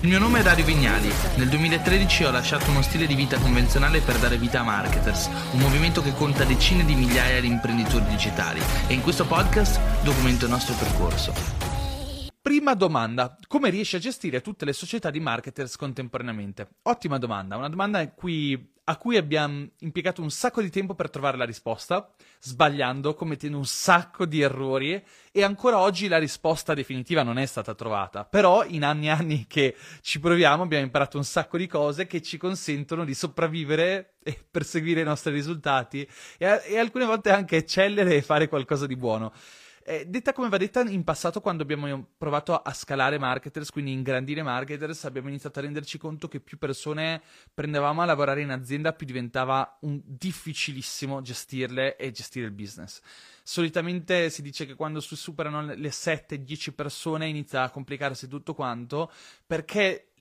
Il mio nome è Dario Vignali. Nel 2013 ho lasciato uno stile di vita convenzionale per dare vita a Marketers, un movimento che conta decine di migliaia di imprenditori digitali e in questo podcast documento il nostro percorso. Prima domanda, come riesci a gestire tutte le società di marketers contemporaneamente? Ottima domanda, una domanda a cui, a cui abbiamo impiegato un sacco di tempo per trovare la risposta, sbagliando, commettendo un sacco di errori e ancora oggi la risposta definitiva non è stata trovata. Però in anni e anni che ci proviamo abbiamo imparato un sacco di cose che ci consentono di sopravvivere e perseguire i nostri risultati e, e alcune volte anche eccellere e fare qualcosa di buono. Eh, detta come va detta, in passato quando abbiamo provato a scalare marketers, quindi ingrandire marketers, abbiamo iniziato a renderci conto che più persone prendevamo a lavorare in azienda, più diventava un difficilissimo gestirle e gestire il business. Solitamente si dice che quando superano le 7-10 persone inizia a complicarsi tutto quanto, perché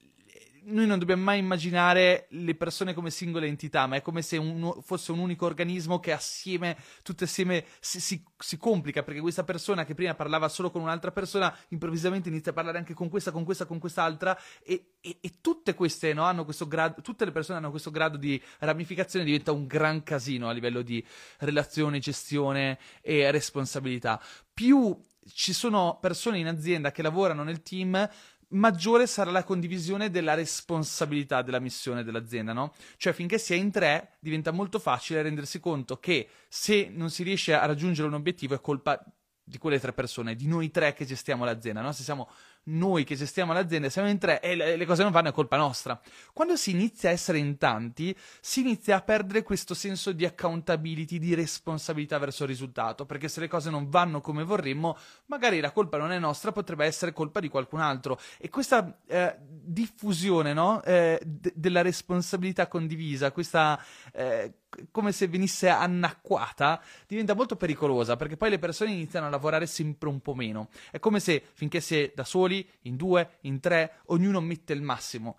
noi non dobbiamo mai immaginare le persone come singole entità, ma è come se un, fosse un unico organismo che assieme, tutto assieme, si, si, si, complica, perché questa persona che prima parlava solo con un'altra persona, improvvisamente inizia a parlare anche con questa, con questa, con quest'altra, e, e, e tutte queste, no, hanno questo grado, tutte le persone hanno questo grado di ramificazione, diventa un gran casino a livello di relazione, gestione e responsabilità. Più ci sono persone in azienda che lavorano nel team, maggiore sarà la condivisione della responsabilità della missione dell'azienda, no? Cioè, finché si è in tre, diventa molto facile rendersi conto che se non si riesce a raggiungere un obiettivo è colpa di quelle tre persone, di noi tre che gestiamo l'azienda, no? Se siamo noi che gestiamo l'azienda, siamo in tre e le, cose non vanno, è colpa nostra. Quando si inizia a essere in tanti, si inizia a perdere questo senso di accountability, di responsabilità verso il risultato, perché se le cose non vanno come vorremmo, magari la colpa non è nostra, potrebbe essere colpa di qualcun altro. E questa eh, diffusione no? eh, d- della responsabilità condivisa, questa eh, come se venisse annacquata, diventa molto pericolosa perché poi le persone iniziano a lavorare sempre un po' meno. È come se finché si è da soli, in due, in tre, ognuno mette il massimo.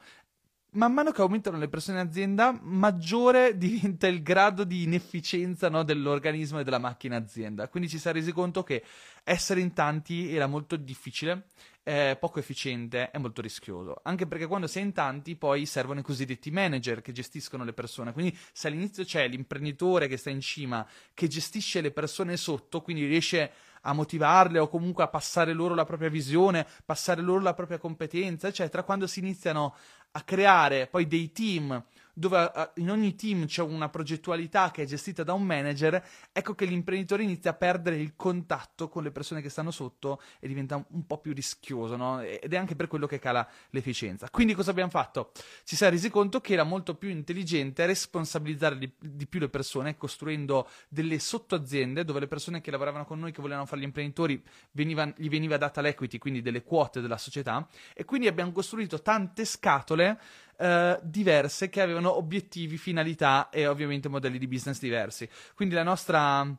Man mano che aumentano le persone in azienda, maggiore diventa il grado di inefficienza no, dell'organismo e della macchina azienda. Quindi ci si è resi conto che essere in tanti era molto difficile è poco efficiente è molto rischioso. Anche perché quando sei in tanti, poi servono i cosiddetti manager che gestiscono le persone. Quindi, se all'inizio c'è l'imprenditore che sta in cima, che gestisce le persone sotto, quindi riesce a motivarle o comunque a passare loro la propria visione, passare loro la propria competenza, eccetera, quando si iniziano a creare poi dei team dove uh, in ogni team c'è una progettualità che è gestita da un manager, ecco che l'imprenditore inizia a perdere il contatto con le persone che stanno sotto e diventa un, po' più rischioso, no? Ed è anche per quello che cala l'efficienza. Quindi cosa abbiamo fatto? Ci si è resi conto che era molto più intelligente responsabilizzare di, di più le persone, costruendo delle sottoaziende dove le persone che lavoravano con noi, che volevano fare gli imprenditori, veniva, gli veniva data l'equity, quindi delle quote della società, e quindi abbiamo costruito tante scatole eh, diverse che avevano obiettivi, finalità e ovviamente modelli di business diversi. Quindi la nostra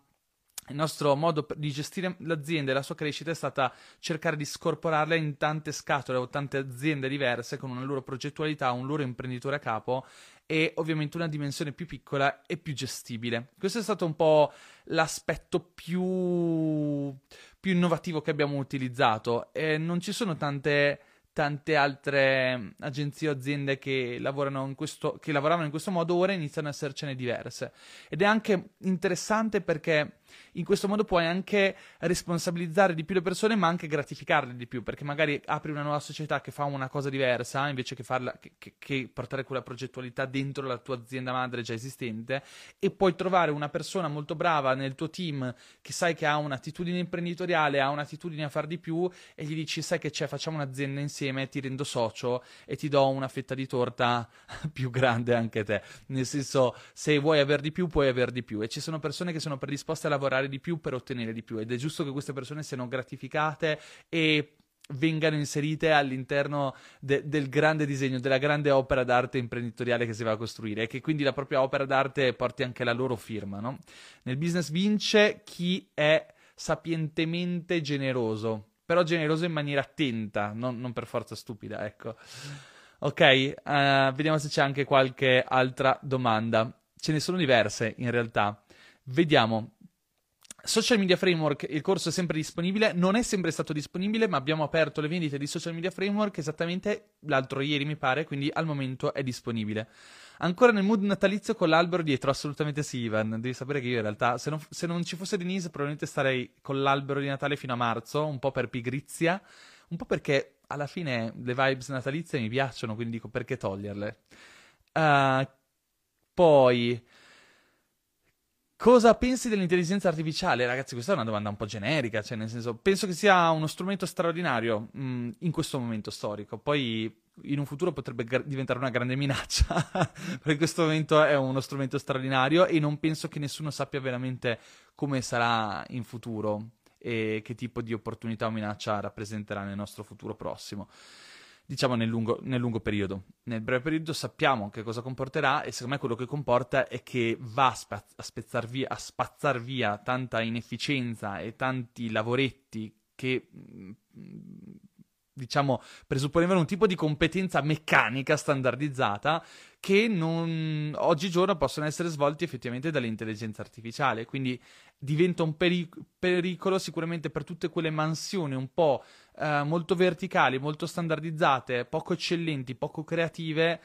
il nostro modo di gestire l'azienda e la sua crescita è stata cercare di scorporarla in tante scatole o tante aziende diverse con una loro progettualità, un loro imprenditore a capo e ovviamente una dimensione più piccola e più gestibile. Questo è stato un po' l'aspetto più, più innovativo che abbiamo utilizzato e non ci sono tante tante altre mm, agenzie o aziende che lavorano, questo, che lavoravano in questo modo ora iniziano a essercene diverse. Ed è anche interessante perché in questo modo puoi anche responsabilizzare di più le persone, ma anche gratificarle di più, perché magari apri una nuova società che fa una cosa diversa invece che, farla, che, che, portare quella progettualità dentro la tua azienda madre già esistente e puoi trovare una persona molto brava nel tuo team che sai che ha un'attitudine imprenditoriale, ha un'attitudine a far di più e gli dici sai che c'è, facciamo un'azienda insieme, ti rendo socio e ti do una fetta di torta più grande anche te. Nel senso, se vuoi aver di più, puoi aver di più e ci sono persone che sono predisposte a lavorare di più per ottenere di più ed è giusto che queste persone siano gratificate e vengano inserite all'interno de- del grande disegno, della grande opera d'arte imprenditoriale che si va a costruire e che quindi la propria opera d'arte porti anche la loro firma. No? Nel business vince chi è sapientemente generoso, però generoso in maniera attenta, non, non per forza stupida, ecco. Ok, uh, vediamo se c'è anche qualche altra domanda. Ce ne sono diverse in realtà. Vediamo Social Media Framework, il corso è sempre disponibile, non è sempre stato disponibile, ma abbiamo aperto le vendite di Social Media Framework esattamente l'altro ieri, mi pare, quindi al momento è disponibile. Ancora nel mood natalizio con l'albero dietro, assolutamente sì, Ivan. Devi sapere che io in realtà, se non, se non ci fosse Denise, probabilmente starei con l'albero di Natale fino a marzo, un po' per pigrizia, un po' perché alla fine le vibes natalizie mi piacciono, quindi dico perché toglierle. Uh, poi Cosa pensi dell'intelligenza artificiale? Ragazzi, questa è una domanda un po' generica, cioè nel senso, penso che sia uno strumento straordinario mh, mm, in questo momento storico. Poi in un futuro potrebbe gar- diventare una grande minaccia, però in questo momento è uno strumento straordinario e non penso che nessuno sappia veramente come sarà in futuro e che tipo di opportunità o minaccia rappresenterà nel nostro futuro prossimo diciamo nel lungo, nel lungo, periodo. Nel breve periodo sappiamo che cosa comporterà e secondo me quello che comporta è che va a, spaz- a, via, a spazzar via tanta inefficienza e tanti lavoretti che mm, diciamo, presupponevano un tipo di competenza meccanica standardizzata che non, oggigiorno possono essere svolti effettivamente dall'intelligenza artificiale. Quindi diventa un peric- pericolo sicuramente per tutte quelle mansioni un po' eh, molto verticali, molto standardizzate, poco eccellenti, poco creative.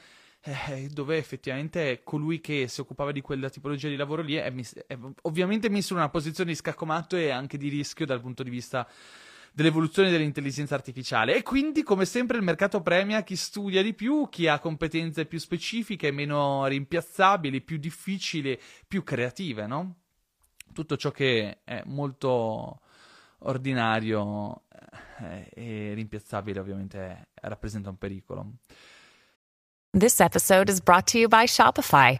Eh, dove effettivamente colui che si occupava di quella tipologia di lavoro lì è, mis- è ovviamente messo in una posizione di scaccomatto e anche di rischio dal punto di vista dell'evoluzione dell'intelligenza artificiale. E quindi, come sempre, il mercato premia chi studia di più, chi ha competenze più specifiche, meno rimpiazzabili, più difficili, più creative, no? Tutto ciò che è molto ordinario eh, e rimpiazzabile ovviamente rappresenta un pericolo. This episode is brought to you by Shopify.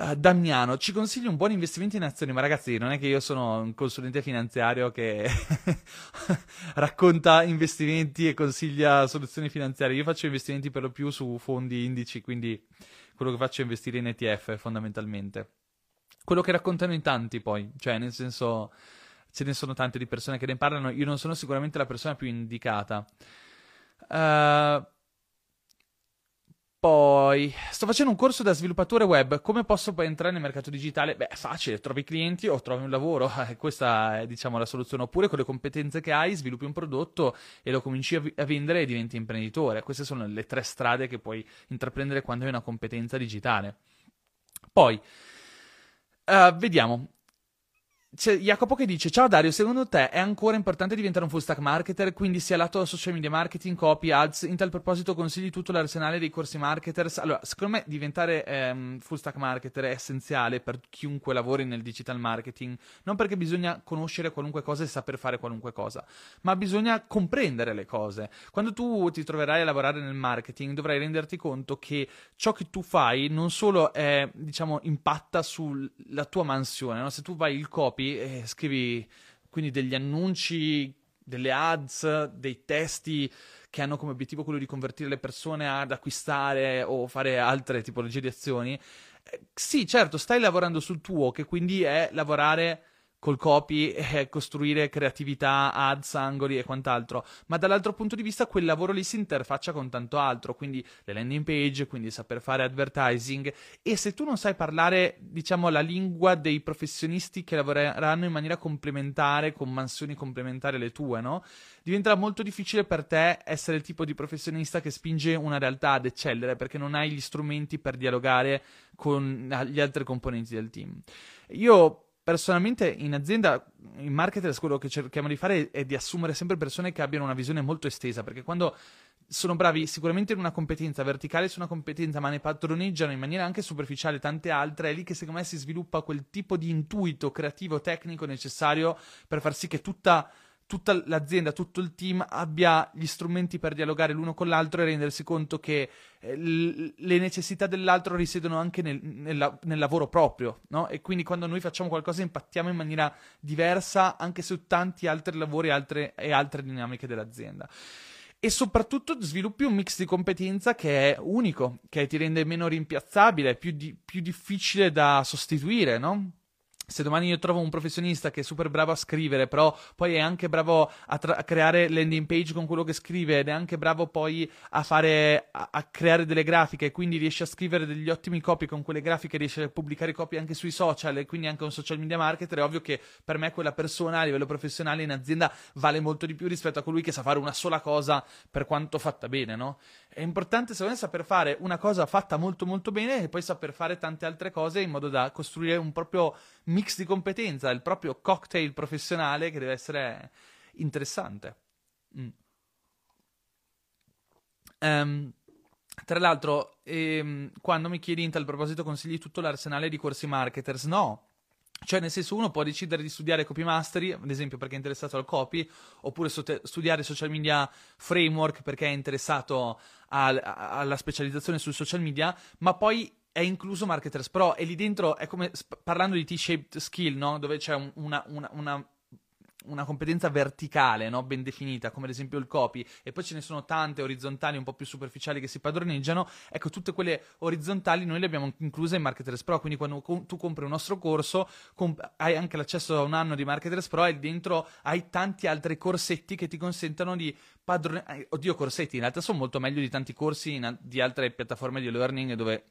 Uh, Damiano, ci consigli un buon investimento in azioni, ma ragazzi, non è che io sono un consulente finanziario che racconta investimenti e consiglia soluzioni finanziarie. Io faccio investimenti per lo più su fondi indici, quindi quello che faccio è investire in ETF fondamentalmente. Quello che raccontano in tanti poi, cioè nel senso ce ne sono tante di persone che ne parlano, io non sono sicuramente la persona più indicata. Uh, poi, sto facendo un corso da sviluppatore web. Come posso entrare nel mercato digitale? Beh, facile, trovi clienti o trovi un lavoro. Eh, questa è, diciamo, la soluzione. Oppure con le competenze che hai, sviluppi un prodotto e lo cominci a, a vendere e diventi imprenditore. Queste sono le tre strade che puoi intraprendere quando hai una competenza digitale. Poi, uh, vediamo c'è Jacopo che dice: Ciao Dario, secondo te è ancora importante diventare un full stack marketer? Quindi sia lato social media marketing, copy, ads. In tal proposito, consigli tutto l'arsenale dei corsi marketers? Allora, secondo me diventare ehm, full stack marketer è essenziale per chiunque lavori nel digital marketing. Non perché bisogna conoscere qualunque cosa e saper fare qualunque cosa, ma bisogna comprendere le cose. Quando tu ti troverai a lavorare nel marketing, dovrai renderti conto che ciò che tu fai non solo è, diciamo, impatta sulla tua mansione. No? Se tu vai il copy copy e scrivi quindi degli annunci, delle ads, dei testi che hanno come obiettivo quello di convertire le persone ad acquistare o fare altre tipologie di azioni. Eh, sì, certo, stai lavorando sul tuo, che quindi è lavorare col copy e costruire creatività, ads, angoli e quant'altro, ma dall'altro punto di vista quel lavoro lì si interfaccia con tanto altro, quindi le landing page, quindi saper fare advertising e se tu non sai parlare, diciamo, la lingua dei professionisti che lavoreranno in maniera complementare, con mansioni complementari alle tue, no? Diventerà molto difficile per te essere il tipo di professionista che spinge una realtà ad eccellere perché non hai gli strumenti per dialogare con gli altri componenti del team. Io personalmente in azienda, in marketer, quello che cerchiamo di fare è di assumere sempre persone che abbiano una visione molto estesa, perché quando sono bravi sicuramente in una competenza verticale su una competenza, ma ne padroneggiano in maniera anche superficiale tante altre, è lì che secondo me si sviluppa quel tipo di intuito creativo, tecnico necessario per far sì che tutta tutta l'azienda, tutto il team abbia gli strumenti per dialogare l'uno con l'altro e rendersi conto che eh, le necessità dell'altro risiedono anche nel, nel, nel lavoro proprio, no? E quindi quando noi facciamo qualcosa impattiamo in maniera diversa anche su tanti altri lavori e altre, e altre dinamiche dell'azienda e soprattutto sviluppi un mix di competenza che è unico, che ti rende meno rimpiazzabile, più, di, più difficile da sostituire, no? Se domani io trovo un professionista che è super bravo a scrivere, però poi è anche bravo a, tra- a creare landing page con quello che scrive ed è anche bravo poi a fare a-, a, creare delle grafiche e quindi riesce a scrivere degli ottimi copy con quelle grafiche, riesce a pubblicare copy anche sui social e quindi anche un social media marketer, è ovvio che per me quella persona a livello professionale in azienda vale molto di più rispetto a colui che sa fare una sola cosa per quanto fatta bene, no? È importante secondo me saper fare una cosa fatta molto molto bene e poi saper fare tante altre cose in modo da costruire un proprio mix di competenza, il proprio cocktail professionale che deve essere interessante. Mm. Um, tra l'altro, ehm, quando mi chiedi in tal proposito consigli tutto l'arsenale di corsi marketers, no. Cioè, nel senso, uno può decidere di studiare copy mastery, ad esempio perché è interessato al copy, oppure studiare social media framework perché è interessato al, alla specializzazione sul social media, ma poi è incluso Marketers Pro e lì dentro è come parlando di T-shaped skill, no? Dove c'è un, una, una, una, una, competenza verticale, no? Ben definita, come ad esempio il copy, e poi ce ne sono tante orizzontali un po' più superficiali che si padroneggiano. Ecco, tutte quelle orizzontali noi le abbiamo incluse in Marketers Pro, quindi quando com- tu compri un nostro corso comp- hai anche l'accesso a un anno di Marketers Pro e dentro hai tanti altri corsetti che ti consentono di padroneggiare. Oddio, corsetti, in realtà sono molto meglio di tanti corsi in- di altre piattaforme di learning dove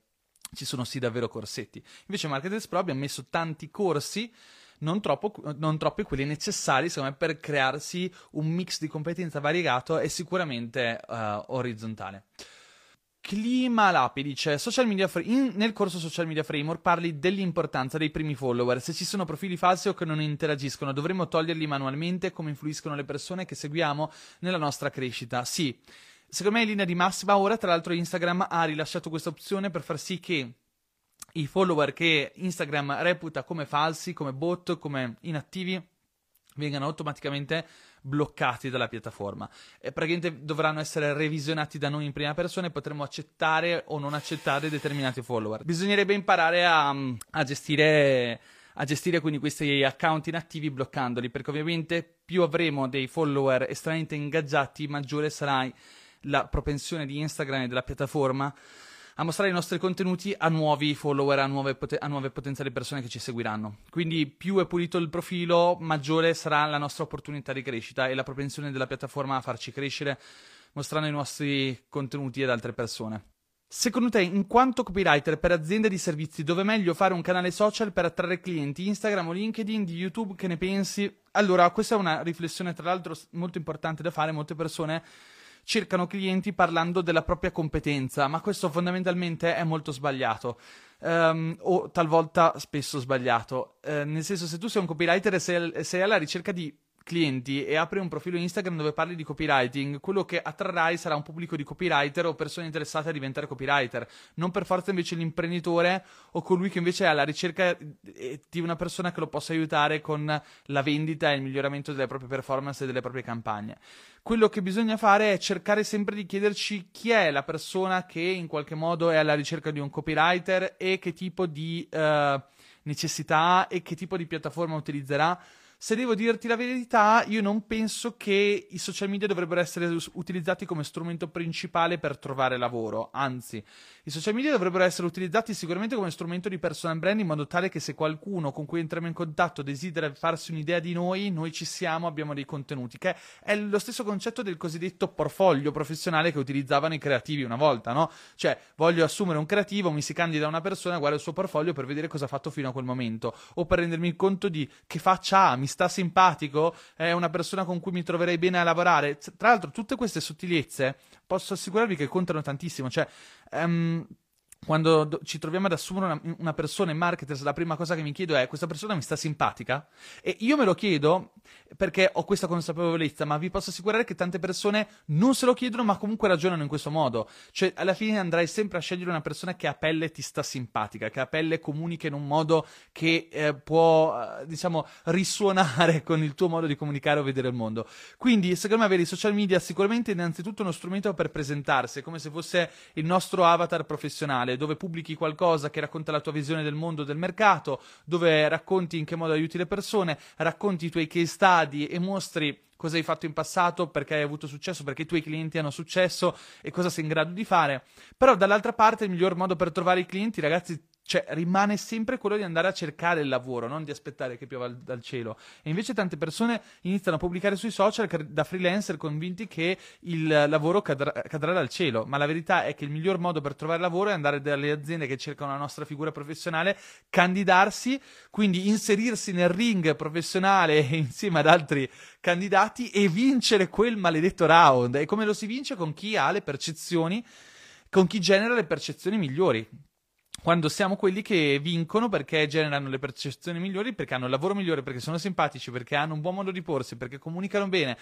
ci sono sì davvero corsetti. Invece a Marketers Pro abbiamo messo tanti corsi, non, troppo, non troppi quelli necessari secondo me per crearsi un mix di competenza variegato e sicuramente uh, orizzontale. Clima Lapi dice: fra- in, Nel corso Social Media Framework parli dell'importanza dei primi follower. Se ci sono profili falsi o che non interagiscono, dovremmo toglierli manualmente? Come influiscono le persone che seguiamo nella nostra crescita? Sì. Secondo me in linea di massima ora, tra l'altro Instagram ha rilasciato questa opzione per far sì che i follower che Instagram reputa come falsi, come bot, come inattivi, vengano automaticamente bloccati dalla piattaforma. E praticamente dovranno essere revisionati da noi in prima persona e potremo accettare o non accettare determinati follower. Bisognerebbe imparare a, a gestire a gestire quindi questi account inattivi bloccandoli, perché ovviamente più avremo dei follower estremamente ingaggiati, maggiore sarà la propensione di Instagram e della piattaforma a mostrare i nostri contenuti a nuovi follower, a nuove, a nuove, potenziali persone che ci seguiranno. Quindi più è pulito il profilo, maggiore sarà la nostra opportunità di crescita e la propensione della piattaforma a farci crescere mostrando i nostri contenuti ad altre persone. Secondo te, in quanto copywriter per aziende di servizi, dove è meglio fare un canale social per attrarre clienti, Instagram o LinkedIn, di YouTube, che ne pensi? Allora, questa è una riflessione, tra l'altro, molto importante da fare. Molte persone cercano clienti parlando della propria competenza, ma questo fondamentalmente è molto sbagliato. Um, o talvolta spesso sbagliato. Uh, nel senso, se tu sei un copywriter e sei, sei alla ricerca di clienti e apri un profilo Instagram dove parli di copywriting, quello che attrarrai sarà un pubblico di copywriter o persone interessate a diventare copywriter, non per forza invece l'imprenditore o colui che invece è alla ricerca eh, di una persona che lo possa aiutare con la vendita e il miglioramento delle proprie performance e delle proprie campagne. Quello che bisogna fare è cercare sempre di chiederci chi è la persona che in qualche modo è alla ricerca di un copywriter e che tipo di uh, necessità e che tipo di piattaforma utilizzerà se devo dirti la verità, io non penso che i social media dovrebbero essere utilizzati come strumento principale per trovare lavoro. Anzi, i social media dovrebbero essere utilizzati sicuramente come strumento di personal brand in modo tale che se qualcuno con cui entriamo in contatto desidera farsi un'idea di noi, noi ci siamo, abbiamo dei contenuti, che è lo stesso concetto del cosiddetto portfolio professionale che utilizzavano i creativi una volta, no? Cioè, voglio assumere un creativo, mi si candida una persona, guarda il suo portfolio per vedere cosa ha fatto fino a quel momento, o per rendermi conto di che faccia ha, mi sta simpatico, è una persona con cui mi troverei bene a lavorare. Tra l'altro, tutte queste sottigliezze posso assicurarvi che contano tantissimo. Cioè, um, quando do- ci troviamo ad assumere una, una persona in marketers, la prima cosa che mi chiedo è: questa persona mi sta simpatica? E io me lo chiedo perché ho questa consapevolezza, ma vi posso assicurare che tante persone non se lo chiedono, ma comunque ragionano in questo modo. Cioè, alla fine andrai sempre a scegliere una persona che a pelle ti sta simpatica, che a pelle comunica in un modo che eh, può, eh, diciamo, risuonare con il tuo modo di comunicare o vedere il mondo. Quindi, secondo me, avere i social media sicuramente innanzitutto uno strumento per presentarsi, come se fosse il nostro avatar professionale, dove pubblichi qualcosa che racconta la tua visione del mondo, del mercato, dove racconti in che modo aiuti le persone, racconti i tuoi case study e mostri cosa hai fatto in passato, perché hai avuto successo, perché i tuoi clienti hanno successo e cosa sei in grado di fare. Però dall'altra parte il miglior modo per trovare i clienti, ragazzi, cioè, rimane sempre quello di andare a cercare il lavoro, non di aspettare che piova dal cielo. E invece tante persone iniziano a pubblicare sui social da freelancer convinti che il lavoro cadrà, cadrà, dal cielo. Ma la verità è che il miglior modo per trovare lavoro è andare dalle aziende che cercano la nostra figura professionale, candidarsi, quindi inserirsi nel ring professionale insieme ad altri candidati e vincere quel maledetto round. E come lo si vince? Con chi ha le percezioni, con chi genera le percezioni migliori quando siamo quelli che vincono perché generano le percezioni migliori, perché hanno il lavoro migliore, perché sono simpatici, perché hanno un buon modo di porsi, perché comunicano bene,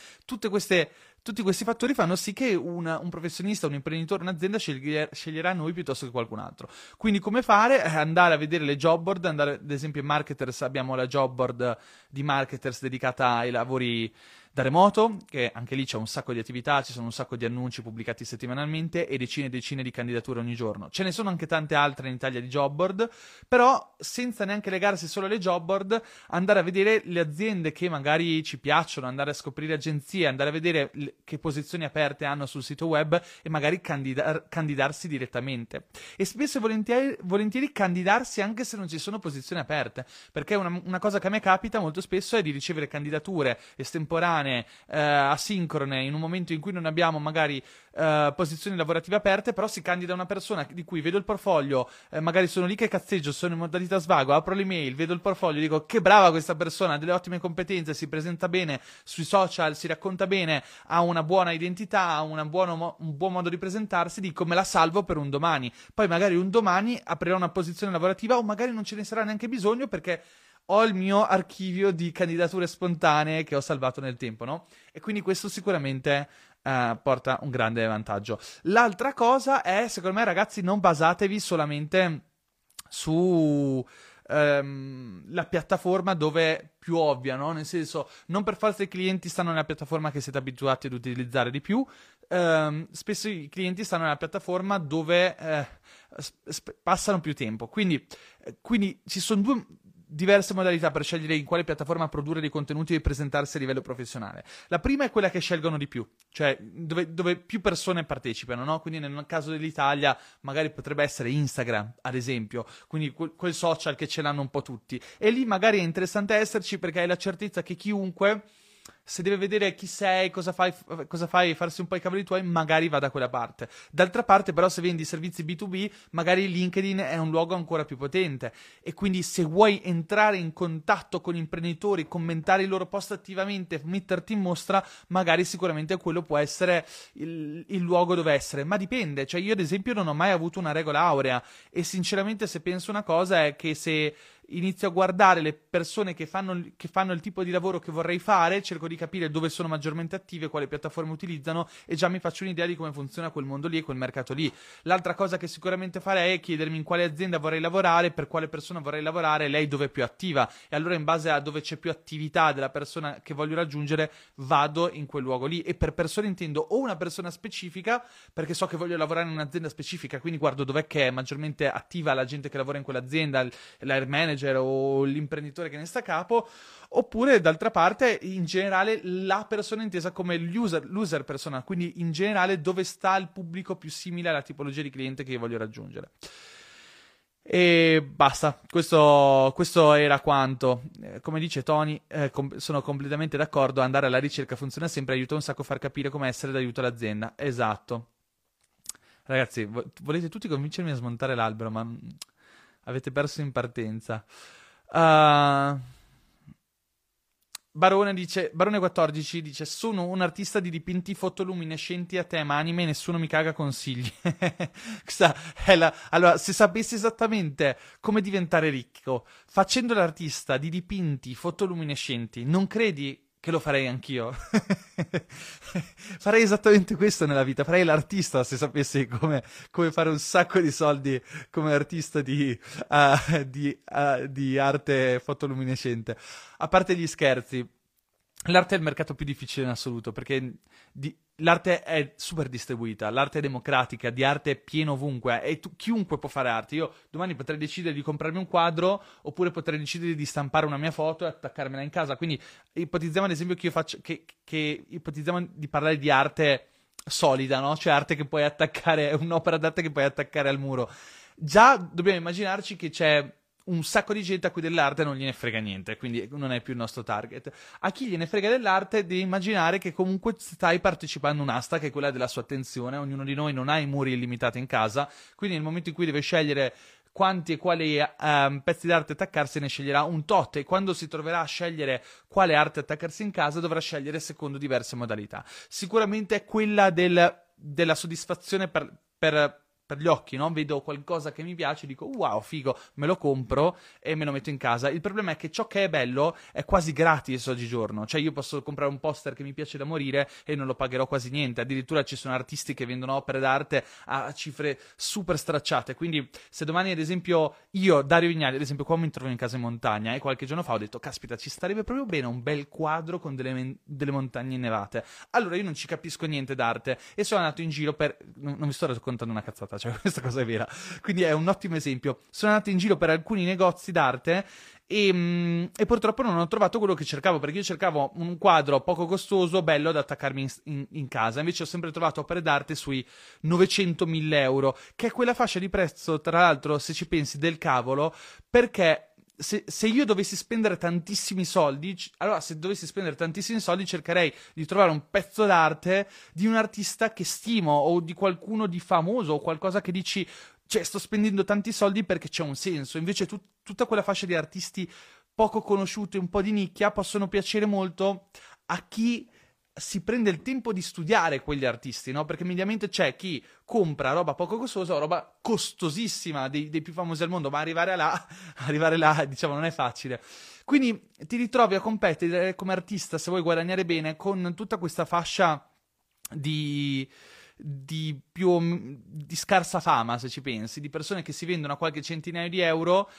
queste, tutti questi fattori fanno sì che una, un professionista, un imprenditore, un'azienda sceglier, sceglierà noi piuttosto che qualcun altro. Quindi come fare? Eh, andare a vedere le job board, andare ad esempio in Marketers abbiamo la job board di Marketers dedicata ai lavori da remoto, che anche lì c'è un sacco di attività, ci sono un sacco di annunci pubblicati settimanalmente e decine e decine di candidature ogni giorno. Ce ne sono anche tante altre in Italia di job board, però senza neanche legarsi solo alle job board, andare a vedere le aziende che magari ci piacciono, andare a scoprire agenzie, andare a vedere che posizioni aperte hanno sul sito web e magari candidar- candidarsi direttamente. E spesso e volentieri, volentieri, candidarsi anche se non ci sono posizioni aperte, perché una, una cosa che a me capita molto spesso è di ricevere candidature estemporanee settimane eh, asincrone in un momento in cui non abbiamo magari eh, posizioni lavorative aperte, però si candida una persona di cui vedo il portfolio, eh, magari sono lì che cazzeggio, sono in modalità svago, apro l'email, vedo il portfolio, dico che brava questa persona, ha delle ottime competenze, si presenta bene sui social, si racconta bene, ha una buona identità, ha buono, un buon modo di presentarsi, dico me la salvo per un domani. Poi magari un domani aprirò una posizione lavorativa o magari non ce ne sarà neanche bisogno perché ho il mio archivio di candidature spontanee che ho salvato nel tempo, no? E quindi questo sicuramente uh, porta un grande vantaggio. L'altra cosa è, secondo me, ragazzi, non basatevi solamente su um, la piattaforma dove più ovvia, no? Nel senso, non per forza i clienti stanno nella piattaforma che siete abituati ad utilizzare di più. Um, spesso i clienti stanno nella piattaforma dove eh, sp- passano più tempo. Quindi, eh, quindi ci sono due, diverse modalità per scegliere in quale piattaforma produrre dei contenuti e presentarsi a livello professionale. La prima è quella che scelgono di più, cioè dove, dove più persone partecipano, no? Quindi nel caso dell'Italia magari potrebbe essere Instagram, ad esempio, quindi quel, social che ce l'hanno un po' tutti. E lì magari è interessante esserci perché hai la certezza che chiunque se deve vedere chi sei, cosa fai, cosa fai, farsi un po' i cavoli tuoi, magari va da quella parte. D'altra parte, però, se vendi servizi B2B, magari LinkedIn è un luogo ancora più potente. E quindi, se vuoi entrare in contatto con imprenditori, commentare i loro post attivamente, metterti in mostra, magari sicuramente quello può essere il, il luogo dove essere. Ma dipende. Cioè, io, ad esempio, non ho mai avuto una regola aurea. E sinceramente, se penso una cosa, è che se inizio a guardare le persone che fanno, che fanno, il tipo di lavoro che vorrei fare, cerco di capire dove sono maggiormente attive, quali piattaforme utilizzano e già mi faccio un'idea di come funziona quel mondo lì e quel mercato lì. L'altra cosa che sicuramente farei è chiedermi in quale azienda vorrei lavorare, per quale persona vorrei lavorare, lei dove è più attiva e allora in base a dove c'è più attività della persona che voglio raggiungere vado in quel luogo lì e per persone intendo o una persona specifica perché so che voglio lavorare in un'azienda specifica, quindi guardo dov'è che è maggiormente attiva la gente che lavora in quell'azienda, l'air manager o l'imprenditore che ne sta capo, oppure d'altra parte in generale la persona intesa come l'user, l'user persona, quindi in generale dove sta il pubblico più simile alla tipologia di cliente che io voglio raggiungere. E basta, questo, questo era quanto. Eh, come dice Tony, eh, com- sono completamente d'accordo. Andare alla ricerca funziona sempre, aiuta un sacco a far capire come essere d'aiuto all'azienda. Esatto. Ragazzi, vo- volete tutti convincermi a smontare l'albero, ma Avete perso in partenza. Uh, Barone dice, Barone 14 dice: Sono un artista di dipinti fotoluminescenti a tema anime nessuno mi caga consigli. La. Allora, se sapessi esattamente come diventare ricco facendo l'artista di dipinti fotoluminescenti, non credi che lo farei anch'io. farei esattamente questo nella vita, farei l'artista se sapessi come, come fare un sacco di soldi come artista di, uh, di, uh, di arte fotoluminescente. A parte gli scherzi, l'arte è il mercato più difficile in assoluto perché di, l'arte è super distribuita, l'arte è democratica, di arte è pieno ovunque e tu, chiunque può fare arte. Io domani potrei decidere di comprarmi un quadro oppure potrei decidere di stampare una mia foto e attaccarmela in casa. Quindi ipotizziamo ad esempio che io faccio che, che ipotizziamo di parlare di arte solida, no? Cioè arte che puoi attaccare, un'opera d'arte che puoi attaccare al muro. Già dobbiamo immaginarci che c'è un sacco di gente a cui dell'arte non gliene frega niente, quindi non è più il nostro target. A chi gliene frega dell'arte devi immaginare che comunque stai partecipando a un'asta che è quella della sua attenzione, ognuno di noi non ha i muri illimitati in casa, quindi nel momento in cui deve scegliere quanti e quali um, pezzi d'arte attaccarsi ne sceglierà un tot e quando si troverà a scegliere quale arte attaccarsi in casa dovrà scegliere secondo diverse modalità. Sicuramente è quella del, della soddisfazione per, per per gli occhi, no? Vedo qualcosa che mi piace, dico wow, figo, me lo compro e me lo metto in casa. Il problema è che ciò che è bello è quasi gratis oggigiorno. Cioè, io posso comprare un poster che mi piace da morire e non lo pagherò quasi niente. Addirittura ci sono artisti che vendono opere d'arte a cifre super stracciate. Quindi, se domani, ad esempio, io, Dario Vignali, ad esempio, qua mi trovo in casa in montagna e qualche giorno fa ho detto, caspita, ci starebbe proprio bene un bel quadro con delle, men- delle montagne nevate. Allora io non ci capisco niente d'arte e sono andato in giro per. non, non vi sto raccontando una cazzata cioè questa cosa è vera. Quindi è un ottimo esempio. Sono andato in giro per alcuni negozi d'arte e, mm, e, purtroppo non ho trovato quello che cercavo perché io cercavo un quadro poco costoso, bello da attaccarmi in, in, in casa. Invece ho sempre trovato opere d'arte sui 900.000 euro, che è quella fascia di prezzo, tra l'altro, se ci pensi, del cavolo, perché se, se, io dovessi spendere tantissimi soldi, allora se dovessi spendere tantissimi soldi cercherei di trovare un pezzo d'arte di un artista che stimo o di qualcuno di famoso o qualcosa che dici, cioè sto spendendo tanti soldi perché c'è un senso. Invece tu, tutta quella fascia di artisti poco conosciuti, un po' di nicchia, possono piacere molto a chi si prende il tempo di studiare quegli artisti, no? Perché mediamente c'è chi compra roba poco costosa o roba costosissima dei, dei più famosi al mondo, ma arrivare là, arrivare là, diciamo, non è facile. Quindi ti ritrovi a competere come artista, se vuoi guadagnare bene, con tutta questa fascia di, di più di scarsa fama, se ci pensi, di persone che si vendono a qualche centinaio di euro,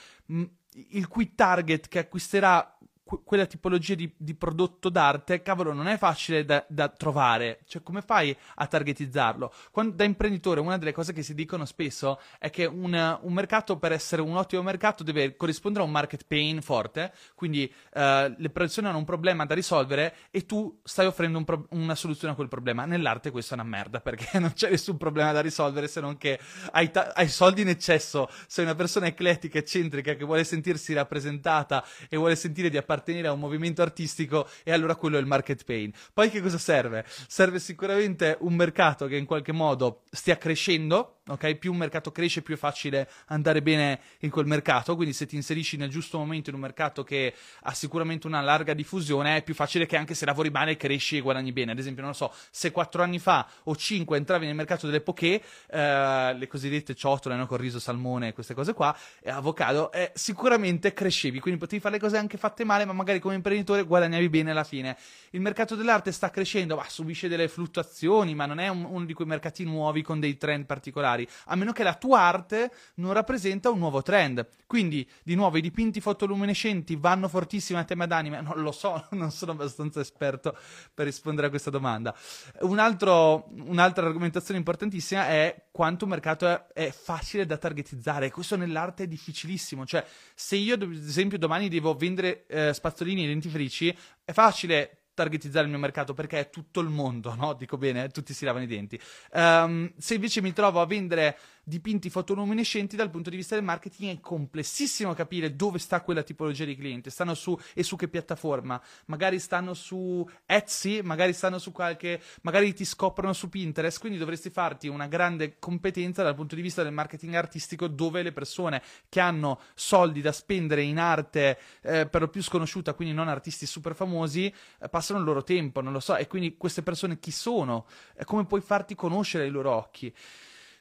il cui target che acquisterà quella tipologia di, di, prodotto d'arte, cavolo, non è facile da, da, trovare. Cioè, come fai a targetizzarlo? Quando, da imprenditore, una delle cose che si dicono spesso è che un, un, mercato, per essere un ottimo mercato, deve corrispondere a un market pain forte. Quindi, uh, le persone hanno un problema da risolvere e tu stai offrendo un pro- una soluzione a quel problema. Nell'arte, questo è una merda perché non c'è nessun problema da risolvere se non che hai, ta- hai soldi in eccesso. Sei una persona eclettica, eccentrica, che vuole sentirsi rappresentata e vuole sentire di appartenere appartenere a un movimento artistico e allora quello è il market pain. Poi che cosa serve? Serve sicuramente un mercato che in qualche modo stia crescendo, ok? Più un mercato cresce, più è facile andare bene in quel mercato, quindi se ti inserisci nel giusto momento in un mercato che ha sicuramente una larga diffusione, è più facile che anche se lavori male cresci e guadagni bene. Ad esempio, non so, se quattro anni fa o cinque entravi nel mercato delle poké, eh, le cosiddette ciotole, no? con riso, salmone, queste cose qua, e avocado, eh, sicuramente crescevi, quindi potevi fare le cose anche fatte male, ma magari come imprenditore guadagnavi bene alla fine. Il mercato dell'arte sta crescendo, ma subisce delle fluttuazioni, ma non è un, uno di quei mercati nuovi con dei trend particolari, a meno che la tua arte non rappresenta un nuovo trend. Quindi, di nuovo, i dipinti fotoluminescenti vanno fortissimi a tema d'anime? Non lo so, non sono abbastanza esperto per rispondere a questa domanda. Un altro, un'altra argomentazione importantissima è quanto un mercato è, è facile da targetizzare. Questo nell'arte è difficilissimo. Cioè, se io, ad esempio, domani devo vendere eh, spazzolini dentifrici, è facile targetizzare il mio mercato perché è tutto il mondo, no? Dico bene, tutti si lavano i denti. Um, se invece mi trovo a vendere dipinti fotoluminescenti dal punto di vista del marketing è complessissimo capire dove sta quella tipologia di cliente, stanno su e su che piattaforma, magari stanno su Etsy, magari stanno su qualche, magari ti scoprono su Pinterest, quindi dovresti farti una grande competenza dal punto di vista del marketing artistico dove le persone che hanno soldi da spendere in arte eh, per lo più sconosciuta, quindi non artisti super famosi, eh, passano il loro tempo, non lo so, e quindi queste persone chi sono? Eh, come puoi farti conoscere ai loro occhi?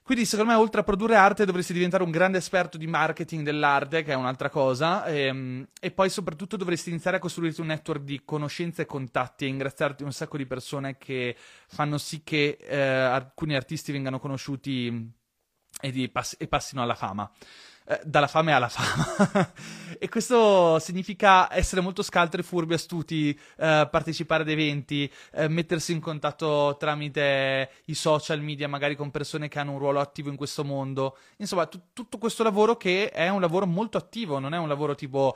Quindi, secondo me, oltre a produrre arte, dovresti diventare un grande esperto di marketing dell'arte, che è un'altra cosa, e, ehm, e, poi soprattutto dovresti iniziare a costruirti un network di conoscenze e contatti e ingraziarti un sacco di persone che fanno sì che eh, alcuni artisti vengano conosciuti e, pass- e passino alla fama. Eh, dalla fame alla fama. e questo significa essere molto scaltri, furbi, astuti, eh, partecipare ad eventi, eh, mettersi in contatto tramite i social media, magari con persone che hanno un ruolo attivo in questo mondo. Insomma, t- tutto questo lavoro che è un lavoro molto attivo, non è un lavoro tipo,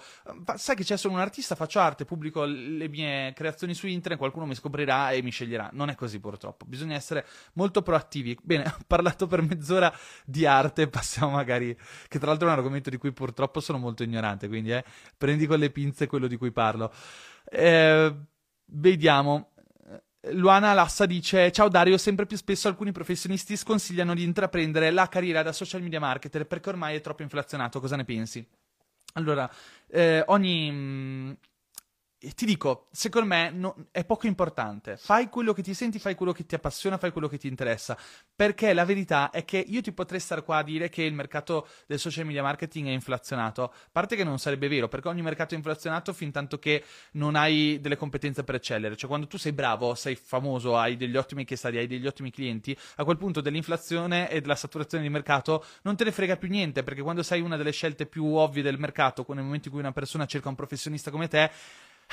sai che c'è solo un artista, faccio arte, pubblico le mie creazioni su internet, qualcuno mi scoprirà e mi sceglierà. Non è così purtroppo, bisogna essere molto proattivi. Bene, ho parlato per mezz'ora di arte, passiamo magari, che tra l'altro è un argomento di cui purtroppo sono molto ignorante, quindi eh, prendi con le pinze quello di cui parlo. Eh, vediamo. Luana Lassa dice: Ciao Dario, sempre più spesso alcuni professionisti sconsigliano di intraprendere la carriera da social media marketer perché ormai è troppo inflazionato. Cosa ne pensi? Allora, eh, ogni, ti dico, secondo me no, è poco importante. Fai quello che ti senti, fai quello che ti appassiona, fai quello che ti interessa. Perché la verità è che io ti potrei stare qua a dire che il mercato del social media marketing è inflazionato. A parte che non sarebbe vero, perché ogni mercato è inflazionato fin tanto che non hai delle competenze per eccellere. Cioè, quando tu sei bravo, sei famoso, hai degli ottimi case study, hai degli ottimi clienti, a quel punto dell'inflazione e della saturazione di mercato non te ne frega più niente, perché quando sei una delle scelte più ovvie del mercato, nel momento in cui una persona cerca un professionista come te,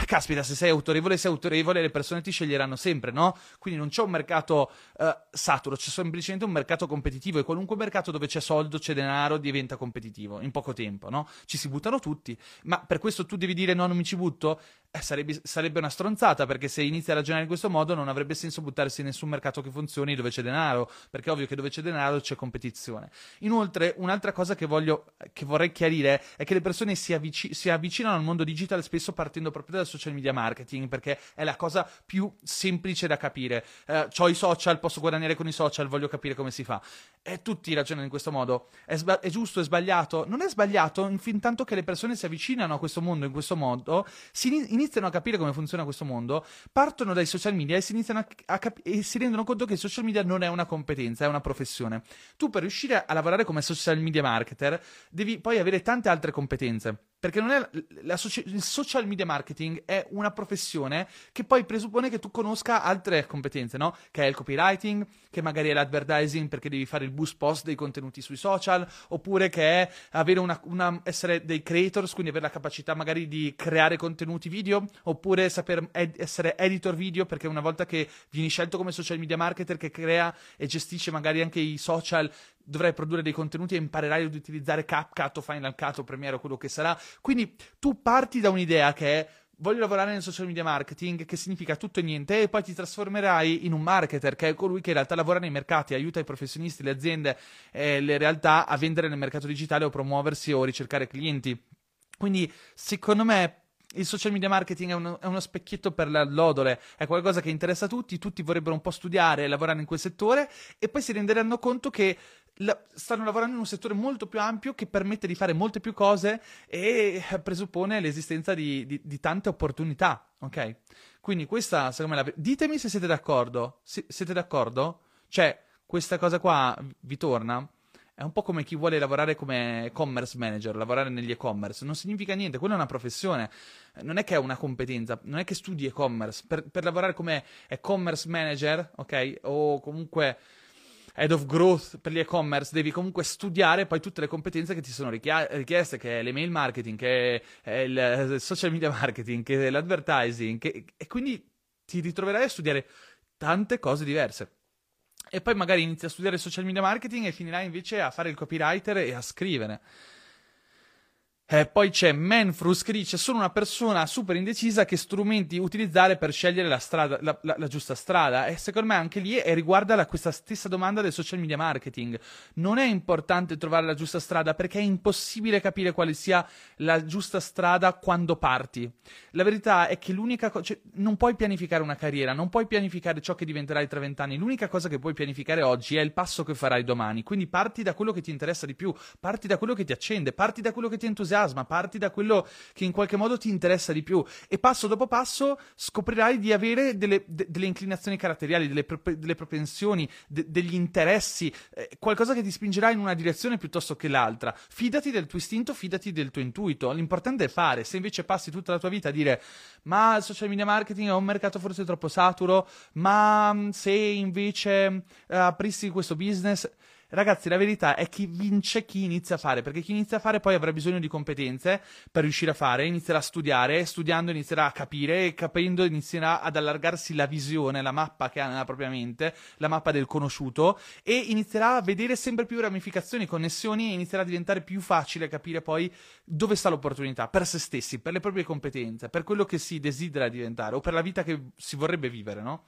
caspita, se sei autorevole, sei autorevole, le persone ti sceglieranno sempre, no? Quindi non c'è un mercato uh, saturo, c'è semplicemente un mercato competitivo e qualunque mercato dove c'è soldo, c'è denaro, diventa competitivo in poco tempo, no? Ci si buttano tutti, ma per questo tu devi dire no, non mi ci butto? Eh, sarebbe, sarebbe, una stronzata perché se inizi a ragionare in questo modo non avrebbe senso buttarsi in nessun mercato che funzioni dove c'è denaro, perché è ovvio che dove c'è denaro c'è competizione. Inoltre, un'altra cosa che, voglio, che vorrei chiarire è che le persone si, avvic- si, avvicinano al mondo digital spesso partendo proprio dal social media marketing, perché è la cosa più semplice da capire. Eh, ho i social, posso guadagnare con i social, voglio capire come si fa. E tutti ragionano in questo modo. È, sba- è giusto, è sbagliato? Non è sbagliato, fin tanto che le persone si avvicinano a questo mondo in questo modo, si in- iniziano a capire come funziona questo mondo, partono dai social media e si, iniziano a, a cap- e si rendono conto che il social media non è una competenza, è una professione. Tu per riuscire a lavorare come social media marketer devi poi avere tante altre competenze. Perché non è la, soci- il social media marketing è una professione che poi presuppone che tu conosca altre competenze, no? Che è il copywriting, che magari è l'advertising perché devi fare il boost post dei contenuti sui social, oppure che è una, una, essere dei creators, quindi avere la capacità magari di creare contenuti video, oppure saper ed- essere editor video, perché una volta che vieni scelto come social media marketer che crea e gestisce magari anche i social, dovrai produrre dei contenuti e imparerai ad utilizzare CapCut o Final Cut o Premiere o quello che sarà. Quindi tu parti da un'idea che è voglio lavorare nel social media marketing, che significa tutto e niente, e poi ti trasformerai in un marketer, che è colui che in realtà lavora nei mercati, aiuta i professionisti, le aziende e le realtà a vendere nel mercato digitale o promuoversi o ricercare clienti. Quindi, secondo me, il social media marketing è uno, è uno, specchietto per l'odore, è qualcosa che interessa a tutti, tutti vorrebbero un po' studiare e lavorare in quel settore e poi si renderanno conto che la, stanno lavorando in un settore molto più ampio che permette di fare molte più cose e presuppone l'esistenza di, di, di tante opportunità, ok? Quindi questa, secondo me, la... ditemi se siete d'accordo, se, siete d'accordo? Cioè, questa cosa qua vi torna? È un po' come chi vuole lavorare come commerce manager, lavorare negli e-commerce. Non significa niente, quella è una professione. Non è che è una competenza, non è che studi e-commerce. Per, per lavorare come e-commerce manager, ok? O comunque head of growth per gli e-commerce, devi comunque studiare poi tutte le competenze che ti sono richieste, che è l'email marketing, che è il social media marketing, che è l'advertising, che, e quindi ti ritroverai a studiare tante cose diverse e poi magari inizi a studiare social media marketing e finirai invece a fare il copywriter e a scrivere. Eh, poi c'è Manfrus che dice sono una persona super indecisa che strumenti utilizzare per scegliere la, strada, la, la, la giusta strada e secondo me anche lì è, riguarda la, questa stessa domanda del social media marketing. Non è importante trovare la giusta strada perché è impossibile capire quale sia la giusta strada quando parti. La verità è che l'unica cosa, cioè, non puoi pianificare una carriera, non puoi pianificare ciò che diventerai tra vent'anni, l'unica cosa che puoi pianificare oggi è il passo che farai domani, quindi parti da quello che ti interessa di più, parti da quello che ti accende, parti da quello che ti entusiasma entusiasma, parti da quello che in qualche modo ti interessa di più e passo dopo passo scoprirai di avere delle, de, delle inclinazioni caratteriali, delle, delle propensioni, de, degli interessi, eh, qualcosa che ti spingerà in una direzione piuttosto che l'altra. Fidati del tuo istinto, fidati del tuo intuito. L'importante è fare. Se invece passi tutta la tua vita a dire ma il social media marketing è un mercato forse troppo saturo, ma mm, se invece uh, aprissi questo business Ragazzi, la verità è che vince chi inizia a fare, perché chi inizia a fare poi avrà bisogno di competenze per riuscire a fare, inizierà a studiare, studiando inizierà a capire e capendo inizierà ad allargarsi la visione, la mappa che ha nella propria mente, la mappa del conosciuto e inizierà a vedere sempre più ramificazioni, connessioni e inizierà a diventare più facile capire poi dove sta l'opportunità per se stessi, per le proprie competenze, per quello che si desidera diventare o per la vita che si vorrebbe vivere, no?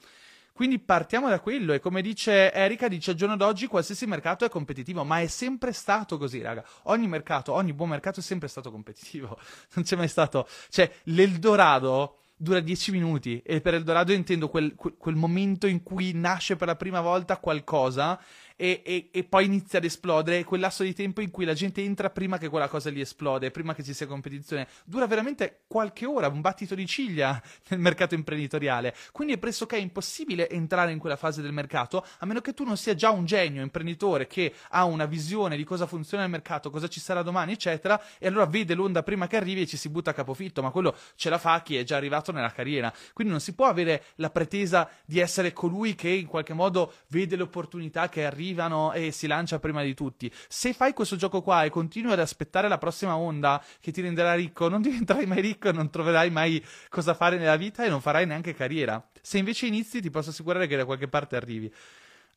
Quindi partiamo da quello e come dice Erika, dice al giorno d'oggi qualsiasi mercato è competitivo, ma è sempre stato così, raga. Ogni mercato, ogni buon mercato è sempre stato competitivo. Non c'è mai stato... Cioè, l'Eldorado dura 10 minuti e per Eldorado intendo quel, quel, quel momento in cui nasce per la prima volta qualcosa e, e, e, poi inizia ad esplodere quel lasso di tempo in cui la gente entra prima che quella cosa lì esplode, prima che ci sia competizione. Dura veramente qualche ora, un battito di ciglia nel mercato imprenditoriale. Quindi è pressoché impossibile entrare in quella fase del mercato a meno che tu non sia già un genio imprenditore che ha una visione di cosa funziona nel mercato, cosa ci sarà domani, eccetera, e allora vede l'onda prima che arrivi e ci si butta a capofitto, ma quello ce la fa chi è già arrivato nella carriera. Quindi non si può avere la pretesa di essere colui che in qualche modo vede l'opportunità che arriva arrivano e si lancia prima di tutti. Se fai questo gioco qua e continui ad aspettare la prossima onda che ti renderà ricco, non diventerai mai ricco e non troverai mai cosa fare nella vita e non farai neanche carriera. Se invece inizi, ti posso assicurare che da qualche parte arrivi.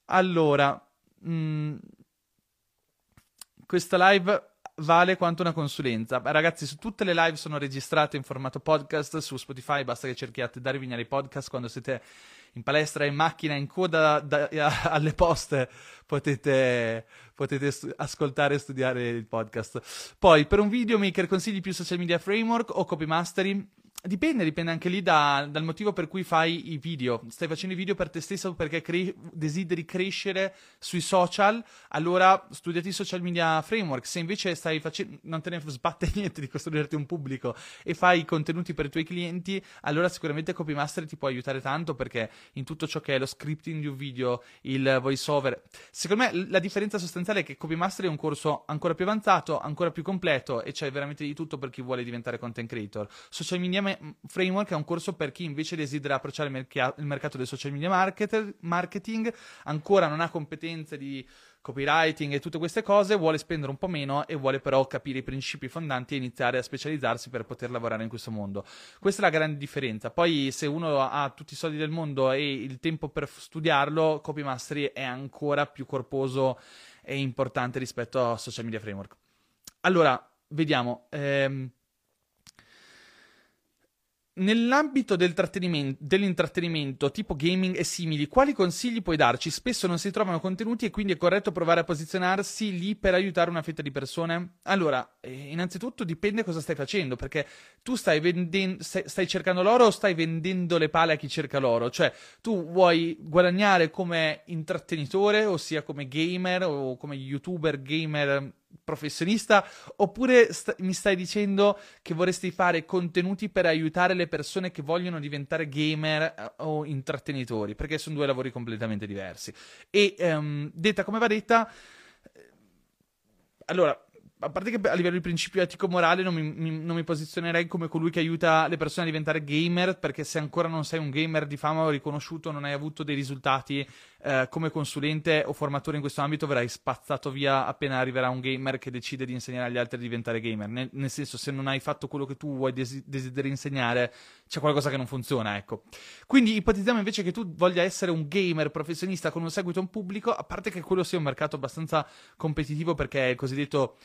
Allora, mh, mm, questa live vale quanto una consulenza. Ragazzi, su tutte le live sono registrate in formato podcast su Spotify, basta che cerchiate Dare Vignali Podcast quando siete in palestra, in macchina, in coda da, da, alle poste, potete, potete stu- ascoltare e studiare il podcast. Poi, per un video maker consigli più social media framework o copy mastery? Dipende, dipende anche lì da, dal motivo per cui fai i video. Stai facendo i video per te stesso perché cre- desideri crescere sui social, allora studiati i social media framework. Se invece stai facendo, non te ne sbatte niente di costruirti un pubblico e fai contenuti per i tuoi clienti, allora sicuramente Copymaster ti può aiutare tanto perché in tutto ciò che è lo scripting di un video, il voice over. Secondo me la differenza sostanziale è che Copymaster è un corso ancora più avanzato, ancora più completo e c'è veramente di tutto per chi vuole diventare content creator. Social media Framework è un corso per chi invece desidera approcciare il, merc- il mercato del social media marketing, ancora non ha competenze di copywriting e tutte queste cose, vuole spendere un po' meno e vuole però capire i principi fondanti e iniziare a specializzarsi per poter lavorare in questo mondo. Questa è la grande differenza. Poi se uno ha tutti i soldi del mondo e il tempo per studiarlo, Copy Mastery è ancora più corposo e importante rispetto a Social Media Framework. Allora, vediamo. Ehm, Nell'ambito del dell'intrattenimento tipo gaming e simili, quali consigli puoi darci? Spesso non si trovano contenuti e quindi è corretto provare a posizionarsi lì per aiutare una fetta di persone? Allora, eh, innanzitutto dipende cosa stai facendo, perché tu stai, venden- stai cercando l'oro o stai vendendo le pale a chi cerca l'oro? Cioè, tu vuoi guadagnare come intrattenitore, ossia come gamer o come youtuber gamer professionista oppure st- mi stai dicendo che vorresti fare contenuti per aiutare le persone che vogliono diventare gamer eh, o intrattenitori? Perché sono due lavori completamente diversi. E um, detta come va detta eh, allora a parte che a livello di principio etico-morale non mi, mi, non mi, posizionerei come colui che aiuta le persone a diventare gamer, perché se ancora non sei un gamer di fama o riconosciuto, non hai avuto dei risultati eh, come consulente o formatore in questo ambito verrai spazzato via appena arriverà un gamer che decide di insegnare agli altri a diventare gamer. Nel, nel senso, se non hai fatto quello che tu vuoi desi- desideri insegnare, c'è qualcosa che non funziona, ecco. Quindi ipotizziamo invece che tu voglia essere un gamer professionista con un seguito in pubblico, a parte che quello sia un mercato abbastanza competitivo perché è il cosiddetto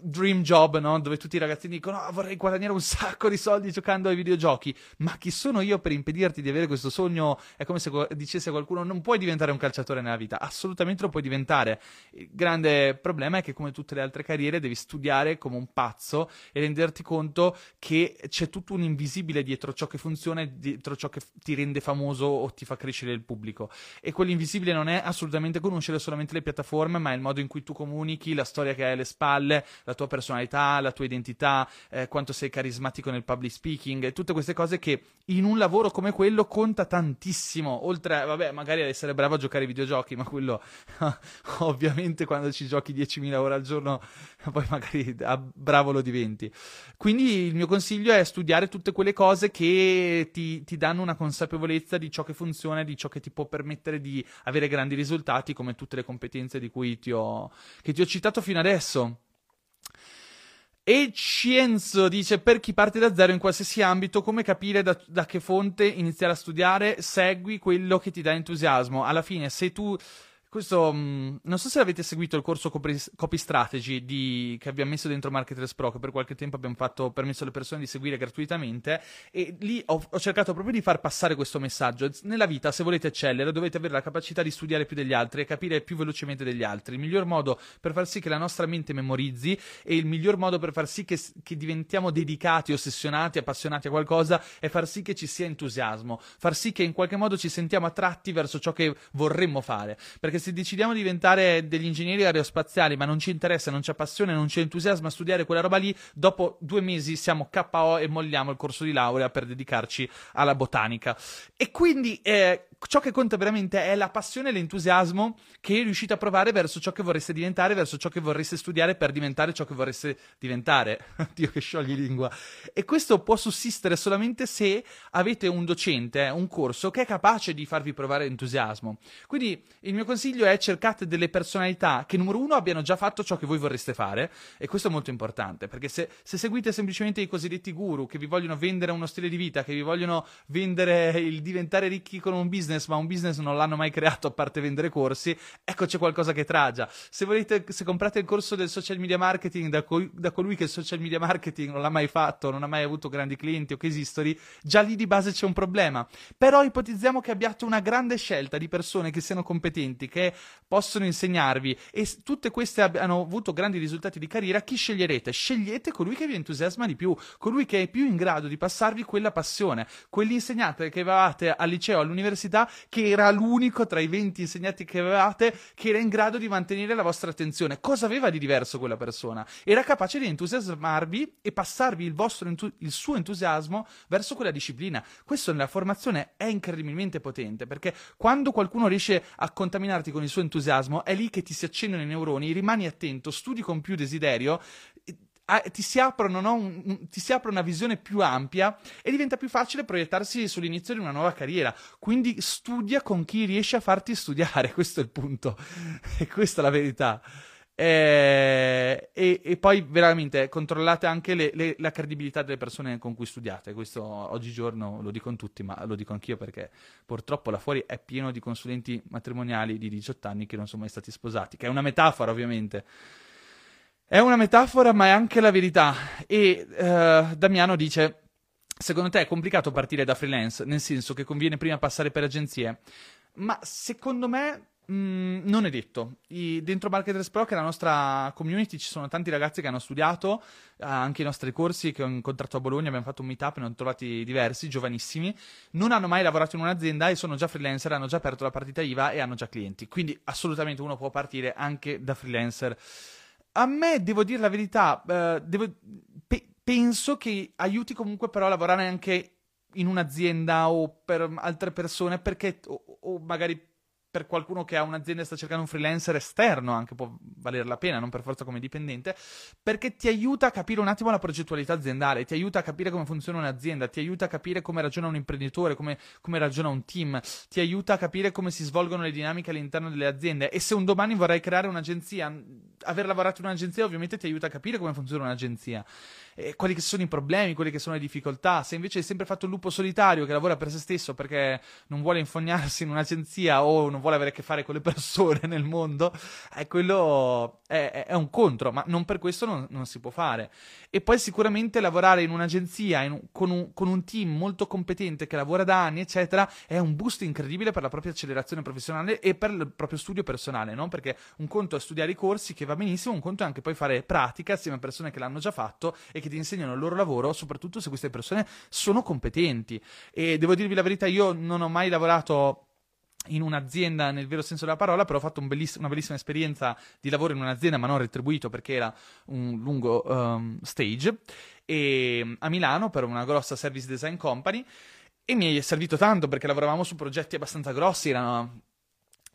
dream job, no? Dove tutti i ragazzini dicono oh, vorrei guadagnare un sacco di soldi giocando ai videogiochi. Ma chi sono io per impedirti di avere questo sogno? È come se dicesse qualcuno non puoi diventare un calciatore nella vita. Assolutamente lo puoi diventare. Il grande problema è che come tutte le altre carriere devi studiare come un pazzo e renderti conto che c'è tutto un invisibile dietro ciò che funziona e dietro ciò che ti rende famoso o ti fa crescere il pubblico. E quell'invisibile non è assolutamente conoscere solamente le piattaforme, ma è il modo in cui tu comunichi, la storia che hai alle spalle, la tua personalità, la tua identità, eh, quanto sei carismatico nel public speaking, tutte queste cose che in un lavoro come quello conta tantissimo. Oltre, vabbè, magari ad essere bravo a giocare ai videogiochi, ma quello ovviamente quando ci giochi 10.000 ore al giorno, poi magari a bravo lo diventi. Quindi il mio consiglio è studiare tutte quelle cose che ti, ti danno una consapevolezza di ciò che funziona di ciò che ti può permettere di avere grandi risultati, come tutte le competenze di cui ti ho, che ti ho citato fino adesso. E Cienzo dice: Per chi parte da zero in qualsiasi ambito, come capire da, da, che fonte iniziare a studiare? Segui quello che ti dà entusiasmo. Alla fine, se tu questo, mm, non so se avete seguito il corso Copy, copy Strategy di, che abbiamo messo dentro Marketers Pro, che per qualche tempo abbiamo fatto, permesso alle persone di seguire gratuitamente, e lì ho, ho, cercato proprio di far passare questo messaggio. Nella vita, se volete eccellere, dovete avere la capacità di studiare più degli altri e capire più velocemente degli altri. Il miglior modo per far sì che la nostra mente memorizzi e il miglior modo per far sì che, che diventiamo dedicati, ossessionati, appassionati a qualcosa è far sì che ci sia entusiasmo, far sì che in qualche modo ci sentiamo attratti verso ciò che vorremmo fare. Perché perché se decidiamo di diventare degli ingegneri aerospaziali, ma non ci interessa, non c'è passione, non c'è entusiasmo a studiare quella roba lì, dopo due mesi siamo KO e molliamo il corso di laurea per dedicarci alla botanica. E quindi eh, ciò che conta veramente è la passione e l'entusiasmo che riuscite a provare verso ciò che vorreste diventare, verso ciò che vorreste studiare per diventare ciò che vorreste diventare. Dio che sciogli lingua. E questo può sussistere solamente se avete un docente, un corso che è capace di farvi provare entusiasmo. Quindi il mio consiglio è cercate delle personalità che, numero uno, abbiano già fatto ciò che voi vorreste fare, e questo è molto importante, perché se, se seguite semplicemente i cosiddetti guru che vi vogliono vendere uno stile di vita, che vi vogliono vendere il diventare ricchi con un business, business, ma un business non l'hanno mai creato a parte vendere corsi, ecco c'è qualcosa che tragia. Se volete, se comprate il corso del social media marketing da, co- da colui che il social media marketing non l'ha mai fatto, non ha mai avuto grandi clienti o che esistono, già lì di base c'è un problema. Però ipotizziamo che abbiate una grande scelta di persone che siano competenti, che possono insegnarvi e tutte queste abbiano avuto grandi risultati di carriera, chi sceglierete? Scegliete colui che vi entusiasma di più, colui che è più in grado di passarvi quella passione, quell'insegnante che avevate al liceo, all'università università che era l'unico tra i 20 insegnanti che avevate che era in grado di mantenere la vostra attenzione. Cosa aveva di diverso quella persona? Era capace di entusiasmarvi e passarvi il, vostro, il suo entusiasmo verso quella disciplina. Questo nella formazione è incredibilmente potente perché quando qualcuno riesce a contaminarti con il suo entusiasmo è lì che ti si accendono i neuroni, rimani attento, studi con più desiderio ti si, aprono, no? un, ti si apre una visione più ampia e diventa più facile proiettarsi sull'inizio di una nuova carriera. Quindi studia con chi riesce a farti studiare, questo è il punto. e questa è la verità. E, eh, e, e, poi veramente controllate anche le, le, la credibilità delle persone con cui studiate. Questo oggigiorno lo dicono tutti, ma lo dico anch'io perché purtroppo là fuori è pieno di consulenti matrimoniali di 18 anni che non sono mai stati sposati, che è una metafora ovviamente. È una metafora, ma è anche la verità. E uh, Damiano dice: Secondo te è complicato partire da freelance, nel senso che conviene prima passare per agenzie? Ma secondo me mm, non è detto. I, dentro Marketers Pro, che è la nostra community, ci sono tanti ragazzi che hanno studiato, uh, anche i nostri corsi che ho incontrato a Bologna, abbiamo fatto un meetup, ne ho trovati diversi, giovanissimi, non hanno mai lavorato in un'azienda e sono già freelancer, hanno già aperto la partita IVA e hanno già clienti. Quindi assolutamente uno può partire anche da freelancer a me, devo dire la verità, uh, devo, pe- penso che aiuti comunque però a lavorare anche in un'azienda o per altre persone perché, o, o magari per qualcuno che ha un'azienda e sta cercando un freelancer esterno anche può valere la pena, non per forza come dipendente, perché ti aiuta a capire un attimo la progettualità aziendale, ti aiuta a capire come funziona un'azienda, ti aiuta a capire come ragiona un imprenditore, come, come ragiona un team, ti aiuta a capire come si svolgono le dinamiche all'interno delle aziende. E se un domani vorrai creare un'agenzia, aver lavorato in un'agenzia ovviamente ti aiuta a capire come funziona un'agenzia eh, quali che sono i problemi, quelle che sono le difficoltà. Se invece hai sempre fatto il lupo solitario che lavora per se stesso perché non vuole infognarsi in un'agenzia o non vuole avere a che fare con le persone nel mondo, eh, quello è, è, un contro, ma non per questo non, non, si può fare. E poi sicuramente lavorare in un'agenzia in, con, un, con un team molto competente che lavora da anni, eccetera, è un boost incredibile per la propria accelerazione professionale e per il proprio studio personale, no? Perché un conto è studiare i corsi, che va benissimo, un conto è anche poi fare pratica assieme a persone che l'hanno già fatto e che ti insegnano il loro lavoro, soprattutto se queste persone sono competenti. E devo dirvi la verità, io non ho mai lavorato in un'azienda nel vero senso della parola, però ho fatto un belliss- una bellissima esperienza di lavoro in un'azienda, ma non retribuito perché era un lungo um, stage, e, a Milano per una grossa service design company. E mi è servito tanto perché lavoravamo su progetti abbastanza grossi, erano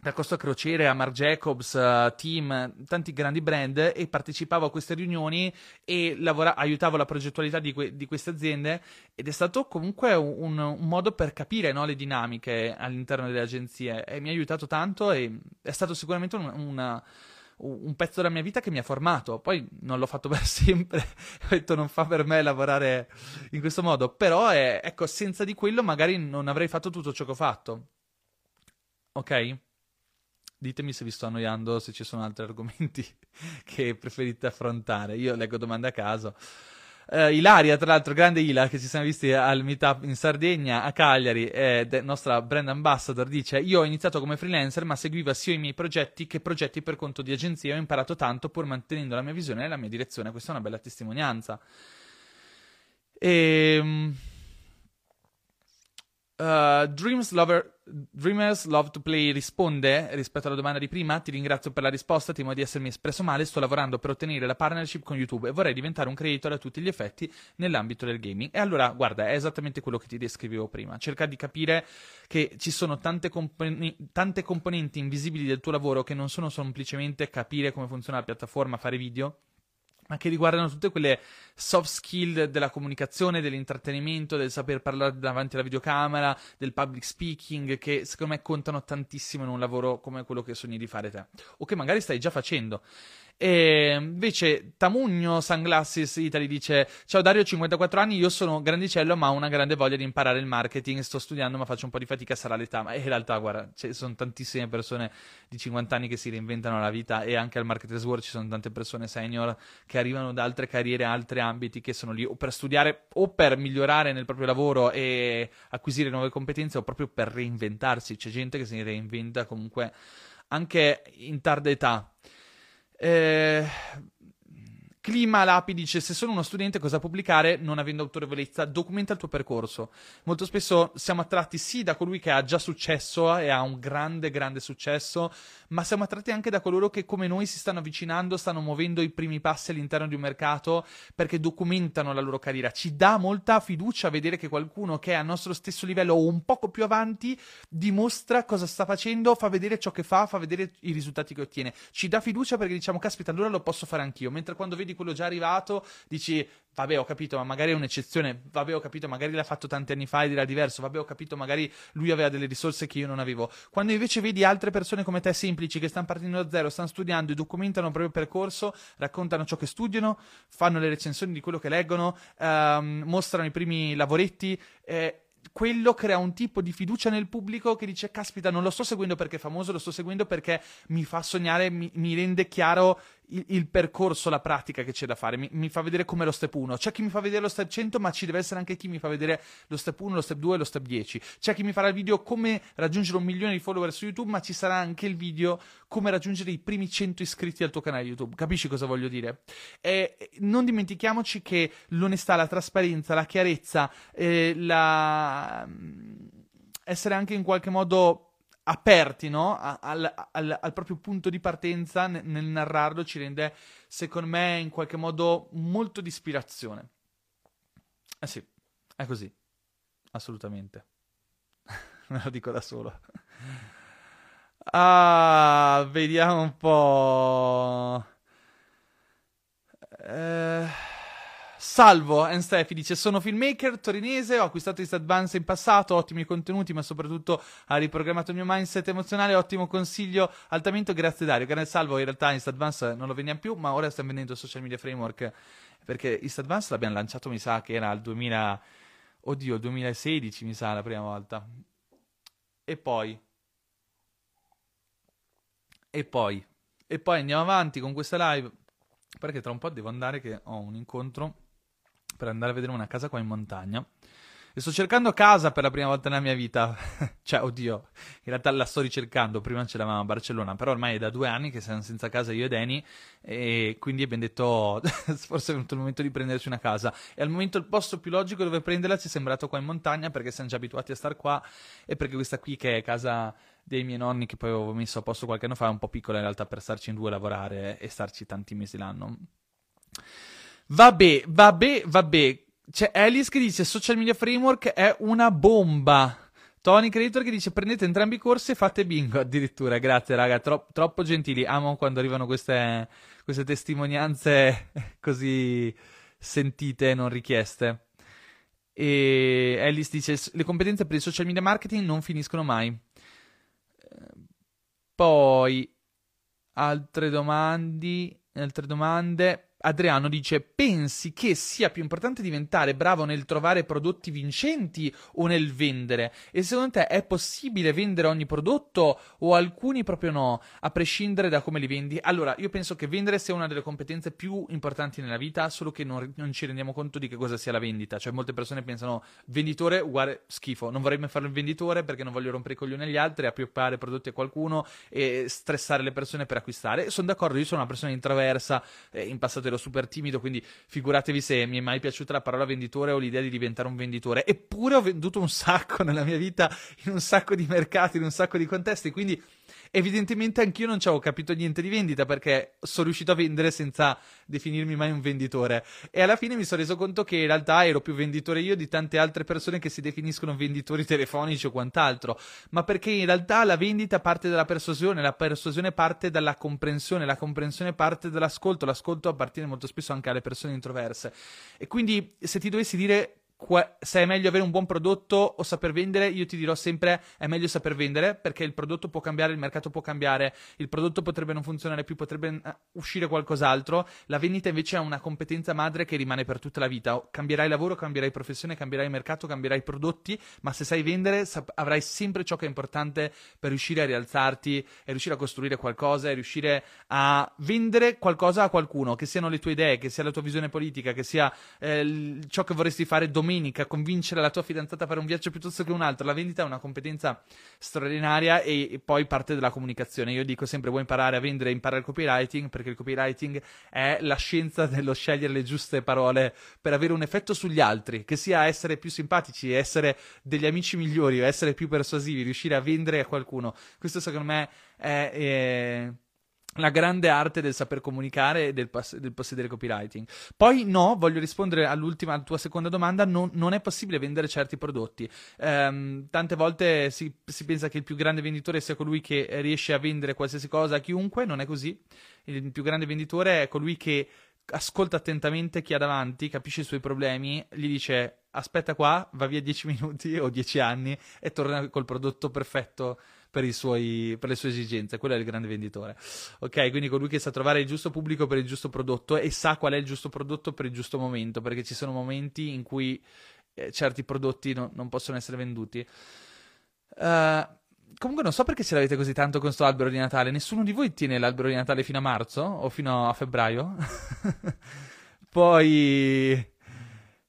da Costa Crociere a Marc Jacobs, uh, Team, tanti grandi brand e partecipavo a queste riunioni e lavora- aiutavo la progettualità di, que- di, queste aziende ed è stato comunque un, un modo per capire no, le dinamiche all'interno delle agenzie e mi ha aiutato tanto e è stato sicuramente un, una, un pezzo della mia vita che mi ha formato. Poi non l'ho fatto per sempre, ho detto non fa per me lavorare in questo modo, però è, ecco, senza di quello magari non avrei fatto tutto ciò che ho fatto. Ok? Ditemi se vi sto annoiando, se ci sono altri argomenti che preferite affrontare. Io leggo domande a caso. Uh, Ilaria, tra l'altro, grande Ila, che ci siamo visti al meetup in Sardegna, a Cagliari, eh, nostra brand ambassador, dice: Io ho iniziato come freelancer, ma seguiva sia i miei progetti che progetti per conto di agenzia. Ho imparato tanto pur mantenendo la mia visione e la mia direzione. Questa è una bella testimonianza. E. Um, uh, Dreams Lover Dreamers Love to Play risponde rispetto alla domanda di prima. Ti ringrazio per la risposta, temo di essermi espresso male. Sto lavorando per ottenere la partnership con YouTube e vorrei diventare un creator a tutti gli effetti nell'ambito del gaming. E allora, guarda, è esattamente quello che ti descrivevo prima. Cerca di capire che ci sono tante, compon- tante componenti invisibili del tuo lavoro che non sono semplicemente capire come funziona la piattaforma, fare video ma che riguardano tutte quelle soft skill della comunicazione, dell'intrattenimento, del saper parlare davanti alla videocamera, del public speaking, che secondo me contano tantissimo in un lavoro come quello che sogni di fare te, o che magari stai già facendo. E invece Tamugno Sunglasses Italy dice: Ciao Dario, ho 54 anni, io sono grandicello, ma ho una grande voglia di imparare il marketing. Sto studiando, ma faccio un po' di fatica, sarà l'età. Ma in realtà, guarda, ci sono tantissime persone di 50 anni che si reinventano la vita e anche al Marketers World ci sono tante persone senior che arrivano da altre carriere, altri ambiti che sono lì o per studiare o per migliorare nel proprio lavoro e acquisire nuove competenze o proprio per reinventarsi. C'è gente che si reinventa comunque anche in tarda età. Eh, Clima Lapi dice: Se sono uno studente, cosa pubblicare non avendo autorevolezza? Documenta il tuo percorso. Molto spesso siamo attratti sì da colui che ha già successo e ha un grande, grande successo, ma siamo attratti anche da coloro che, come noi, si stanno avvicinando, stanno muovendo i primi passi all'interno di un mercato perché documentano la loro carriera. Ci dà molta fiducia vedere che qualcuno che è al nostro stesso livello o un poco più avanti dimostra cosa sta facendo, fa vedere ciò che fa, fa vedere i risultati che ottiene. Ci dà fiducia perché diciamo, caspita, allora lo posso fare anch'io. Mentre quando vedi quello già arrivato, dici, vabbè, ho capito, ma magari è un'eccezione. Vabbè, ho capito, magari l'ha fatto tanti anni fa ed era diverso. Vabbè, ho capito, magari lui aveva delle risorse che io non avevo. Quando invece vedi altre persone come te semplici che stanno partendo da zero, stanno studiando e documentano il proprio percorso, raccontano ciò che studiano, fanno le recensioni di quello che leggono, ehm, mostrano i primi lavoretti. Eh, quello crea un tipo di fiducia nel pubblico che dice: Caspita, non lo sto seguendo perché è famoso, lo sto seguendo perché mi fa sognare, mi, mi rende chiaro il, il, percorso, la pratica che c'è da fare. Mi, mi, fa vedere come lo step 1. C'è chi mi fa vedere lo step 100, ma ci deve essere anche chi mi fa vedere lo step 1, lo step 2 e lo step 10. C'è chi mi farà il video come raggiungere un milione di follower su YouTube, ma ci sarà anche il video come raggiungere i primi 100 iscritti al tuo canale YouTube. Capisci cosa voglio dire? E non dimentichiamoci che l'onestà, la trasparenza, la chiarezza, eh, la... essere anche in qualche modo aperti no? al, al, al, proprio punto di partenza nel, nel narrarlo ci rende, secondo me, in qualche modo molto di ispirazione. Eh sì, è così, assolutamente. Me lo dico da solo. Ah, vediamo un po'. Eh... Salvo and Steffi dice: Sono filmmaker torinese, ho acquistato East Advance in passato, ottimi contenuti, ma soprattutto ha riprogrammato il mio mindset emozionale. Ottimo consiglio, altamente grazie Dario. Grande salvo, in realtà East Advance non lo vendiamo più, ma ora stiamo vendendo social media framework perché East Advance l'abbiamo lanciato, mi sa che era al 2000, oddio, 2016, mi sa la prima volta. E poi E poi, e poi andiamo avanti con questa live, perché tra un po' devo andare che ho un incontro per andare a vedere una casa qua in montagna. E sto cercando casa per la prima volta nella mia vita. cioè, oddio, in realtà la sto ricercando. Prima ce l'avevamo a Barcellona, però ormai è da due anni che siamo senza casa io e Dani. E quindi abbiamo detto, forse è venuto il momento di prenderci una casa. E al momento il posto più logico dove prenderla ci è sembrato qua in montagna, perché siamo già abituati a star qua. E perché questa qui, che è casa dei miei nonni, che poi avevo messo a posto qualche anno fa, è un po' piccola in realtà per starci in due lavorare e starci tanti mesi l'anno. Vabbè, vabbè, vabbè. C'è Alice che dice Social Media Framework è una bomba. Tony Creator che dice prendete entrambi i corsi e fate bingo addirittura. Grazie raga, tro- troppo gentili. Amo quando arrivano queste, queste testimonianze così sentite e non richieste. E Alice dice le competenze per il social media marketing non finiscono mai. Poi altre domande, altre domande. Adriano dice: Pensi che sia più importante diventare bravo nel trovare prodotti vincenti o nel vendere? E secondo te è possibile vendere ogni prodotto o alcuni proprio no, a prescindere da come li vendi? Allora, io penso che vendere sia una delle competenze più importanti nella vita, solo che non, non ci rendiamo conto di che cosa sia la vendita. Cioè, molte persone pensano venditore uguale schifo. Non vorrei mai fare il venditore perché non voglio rompere i coglioni agli altri, appioppare prodotti a qualcuno e stressare le persone per acquistare. Sono d'accordo, io sono una persona introversa, eh, in passato super timido, quindi figuratevi se mi è mai piaciuta la parola venditore o l'idea di diventare un venditore. Eppure ho venduto un sacco nella mia vita, in un sacco di mercati, in un sacco di contesti, quindi evidentemente anch'io non ci avevo capito niente di vendita perché sono riuscito a vendere senza definirmi mai un venditore. E alla fine mi sono reso conto che in realtà ero più venditore io di tante altre persone che si definiscono venditori telefonici o quant'altro. Ma perché in realtà la vendita parte dalla persuasione, la persuasione parte dalla comprensione, la comprensione parte dall'ascolto, l'ascolto appartiene molto spesso anche alle persone introverse. E quindi se ti dovessi dire se è meglio avere un buon prodotto o saper vendere, io ti dirò sempre è meglio saper vendere perché il prodotto può cambiare, il mercato può cambiare, il prodotto potrebbe non funzionare più, potrebbe uh, uscire qualcos'altro. La vendita invece è una competenza madre che rimane per tutta la vita. Cambierai lavoro, cambierai professione, cambierai mercato, cambierai prodotti, ma se sai vendere avrai sempre ciò che è importante per riuscire a rialzarti e riuscire a costruire qualcosa e riuscire a vendere qualcosa a qualcuno, che siano le tue idee, che sia la tua visione politica, che sia eh, ciò che vorresti fare domenica domenica, convincere la tua fidanzata a fare un viaggio piuttosto che un altro. La vendita è una competenza straordinaria e, e poi parte della comunicazione. Io dico sempre: vuoi imparare a vendere, impara il copywriting, perché il copywriting è la scienza dello scegliere le giuste parole per avere un effetto sugli altri, che sia essere più simpatici, essere degli amici migliori, essere più persuasivi, riuscire a vendere a qualcuno. Questo secondo me è, è la grande arte del saper comunicare e del, pass- del, possedere copywriting. Poi no, voglio rispondere all'ultima, alla tua seconda domanda, non, non è possibile vendere certi prodotti. Um, tante volte si, si, pensa che il più grande venditore sia colui che riesce a vendere qualsiasi cosa a chiunque, non è così. Il più grande venditore è colui che ascolta attentamente chi ha davanti, capisce i suoi problemi, gli dice aspetta qua, va via 10 minuti o 10 anni e torna col prodotto perfetto per, suoi, per, le sue esigenze. Quello è il grande venditore. Ok, quindi colui che sa trovare il giusto pubblico per il giusto prodotto e sa qual è il giusto prodotto per il giusto momento, perché ci sono momenti in cui eh, certi prodotti no, non possono essere venduti. Uh, comunque non so perché ce l'avete così tanto con questo albero di Natale. Nessuno di voi tiene l'albero di Natale fino a marzo o fino a febbraio? Poi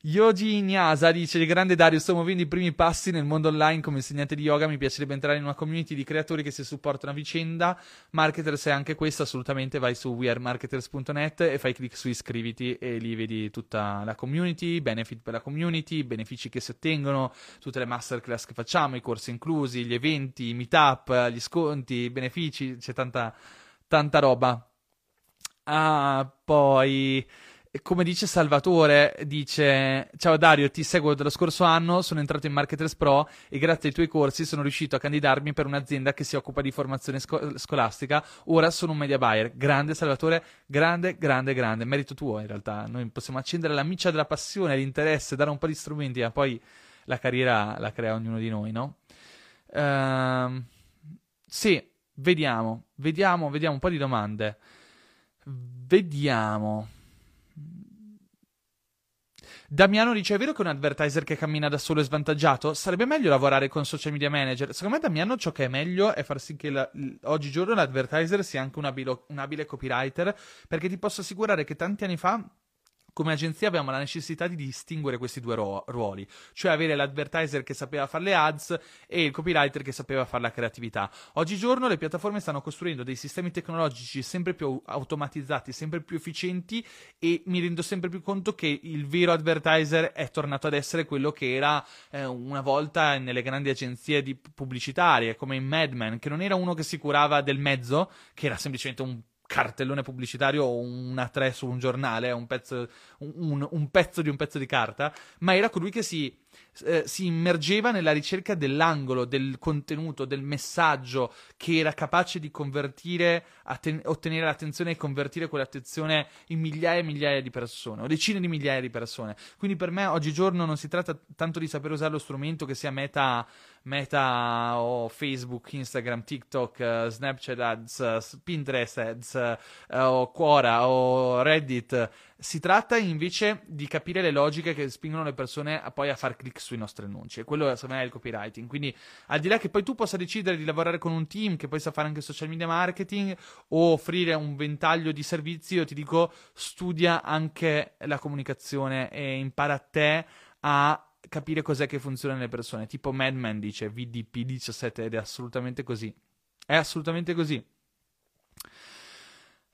Yoji Nyasa dice: Grande Dario, sto muovendo i primi passi nel mondo online come insegnante di yoga. Mi piacerebbe entrare in una community di creatori che si supportano a vicenda. Marketers è anche questo, assolutamente. Vai su wearemarketers.net e fai clic su iscriviti e lì vedi tutta la community, benefit per la community, benefici che si ottengono, tutte le masterclass che facciamo, i corsi inclusi, gli eventi, i meetup, gli sconti, i benefici. C'è tanta, tanta roba. Ah, poi come dice Salvatore, dice Ciao Dario, ti seguo dallo scorso anno, sono entrato in Marketers Pro e grazie ai tuoi corsi sono riuscito a candidarmi per un'azienda che si occupa di formazione sco- scolastica. Ora sono un media buyer. Grande Salvatore, grande, grande, grande. Merito tuo in realtà. Noi possiamo accendere la miccia della passione, l'interesse, dare un po' di strumenti, ma poi la carriera la crea ognuno di noi, no? Uh, sì, vediamo, vediamo, vediamo un po' di domande. Vediamo. Damiano dice: È vero che un advertiser che cammina da solo è svantaggiato? Sarebbe meglio lavorare con social media manager. Secondo me, Damiano, ciò che è meglio è far sì che la, oggigiorno l'advertiser sia anche un abile, un abile copywriter. Perché ti posso assicurare che tanti anni fa come agenzia abbiamo la necessità di distinguere questi due ro- ruoli, cioè avere l'advertiser che sapeva fare le ads e il copywriter che sapeva fare la creatività. Oggigiorno le piattaforme stanno costruendo dei sistemi tecnologici sempre più automatizzati, sempre più efficienti e mi rendo sempre più conto che il vero advertiser è tornato ad essere quello che era eh, una volta nelle grandi agenzie pubblicitarie, come in Mad Men, che non era uno che si curava del mezzo, che era semplicemente un cartellone pubblicitario o una 3 su un giornale, un pezzo, un, un pezzo, di un pezzo di carta, ma era colui che si, eh, si immergeva nella ricerca dell'angolo, del contenuto, del messaggio che era capace di convertire, atten- ottenere l'attenzione e convertire quell'attenzione in migliaia e migliaia di persone, o decine di migliaia di persone. Quindi per me oggigiorno non si tratta tanto di sapere usare lo strumento che sia meta Meta o Facebook, Instagram, TikTok, uh, Snapchat Ads, Pinterest Ads uh, o Quora o Reddit. Si tratta invece di capire le logiche che spingono le persone a poi a far click sui nostri annunci. E quello secondo me è il copywriting. Quindi, al di là che poi tu possa decidere di lavorare con un team che poi sa fare anche social media marketing o offrire un ventaglio di servizi, io ti dico studia anche la comunicazione e impara a te a capire cos'è che funziona nelle persone. Tipo Madman dice VDP17 ed è assolutamente così. È assolutamente così.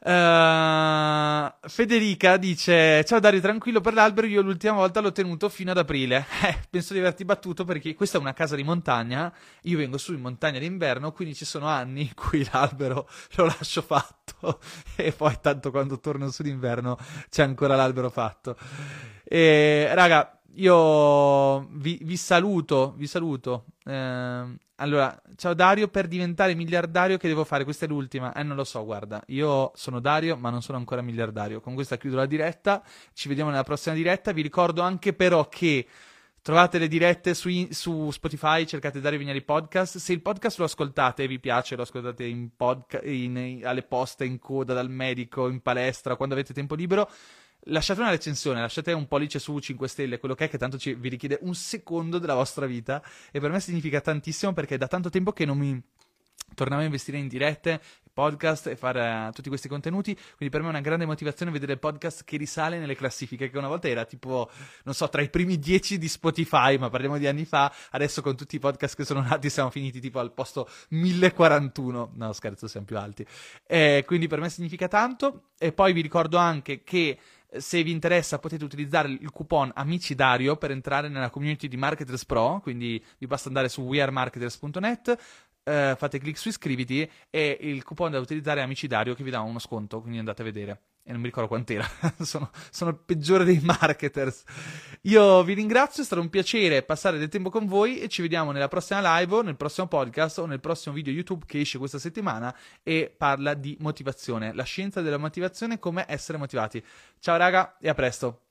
Uh, Federica dice: Ciao Dario, tranquillo per l'albero. Io l'ultima volta l'ho tenuto fino ad aprile. Eh, penso di averti battuto perché questa è una casa di montagna. Io vengo su in montagna d'inverno, quindi ci sono anni in cui l'albero lo lascio fatto. e poi, tanto quando torno su d'inverno, c'è ancora l'albero fatto. E raga, io vi, vi, saluto, vi saluto. Eh, allora, ciao Dario, per diventare miliardario che devo fare? Questa è l'ultima. Eh, non lo so, guarda, io sono Dario, ma non sono ancora miliardario. Con questa chiudo la diretta, ci vediamo nella prossima diretta. Vi ricordo anche però che trovate le dirette su, su Spotify, cercate Dario Vignali Podcast. Se il podcast lo ascoltate e vi piace, lo ascoltate in podca- in, alle poste, in coda, dal medico, in palestra, quando avete tempo libero lasciate una recensione, lasciate un pollice su 5 stelle, quello che è che tanto ci, vi richiede un secondo della vostra vita. E per me significa tantissimo perché è da tanto tempo che non mi tornavo a investire in dirette, podcast e fare uh, tutti questi contenuti, quindi per me è una grande motivazione vedere podcast che risale nelle classifiche, che una volta era tipo, non so, tra i primi 10 di Spotify, ma parliamo di anni fa, adesso con tutti i podcast che sono nati siamo finiti tipo al posto 1041, no scherzo, siamo più alti, e quindi per me significa tanto, e poi vi ricordo anche che se vi interessa potete utilizzare il coupon Amici Dario per entrare nella community di Marketers Pro, quindi vi basta andare su wearemarketers.net, eh, fate clic su iscriviti e il coupon da utilizzare è Amici Dario che vi dà uno sconto, quindi andate a vedere. E non mi ricordo quant'era, sono, sono il peggiore dei marketers. Io vi ringrazio, è stato un piacere passare del tempo con voi e ci vediamo nella prossima live o nel prossimo podcast o nel prossimo video YouTube che esce questa settimana e parla di motivazione, la scienza della motivazione, come essere motivati. Ciao raga e a presto.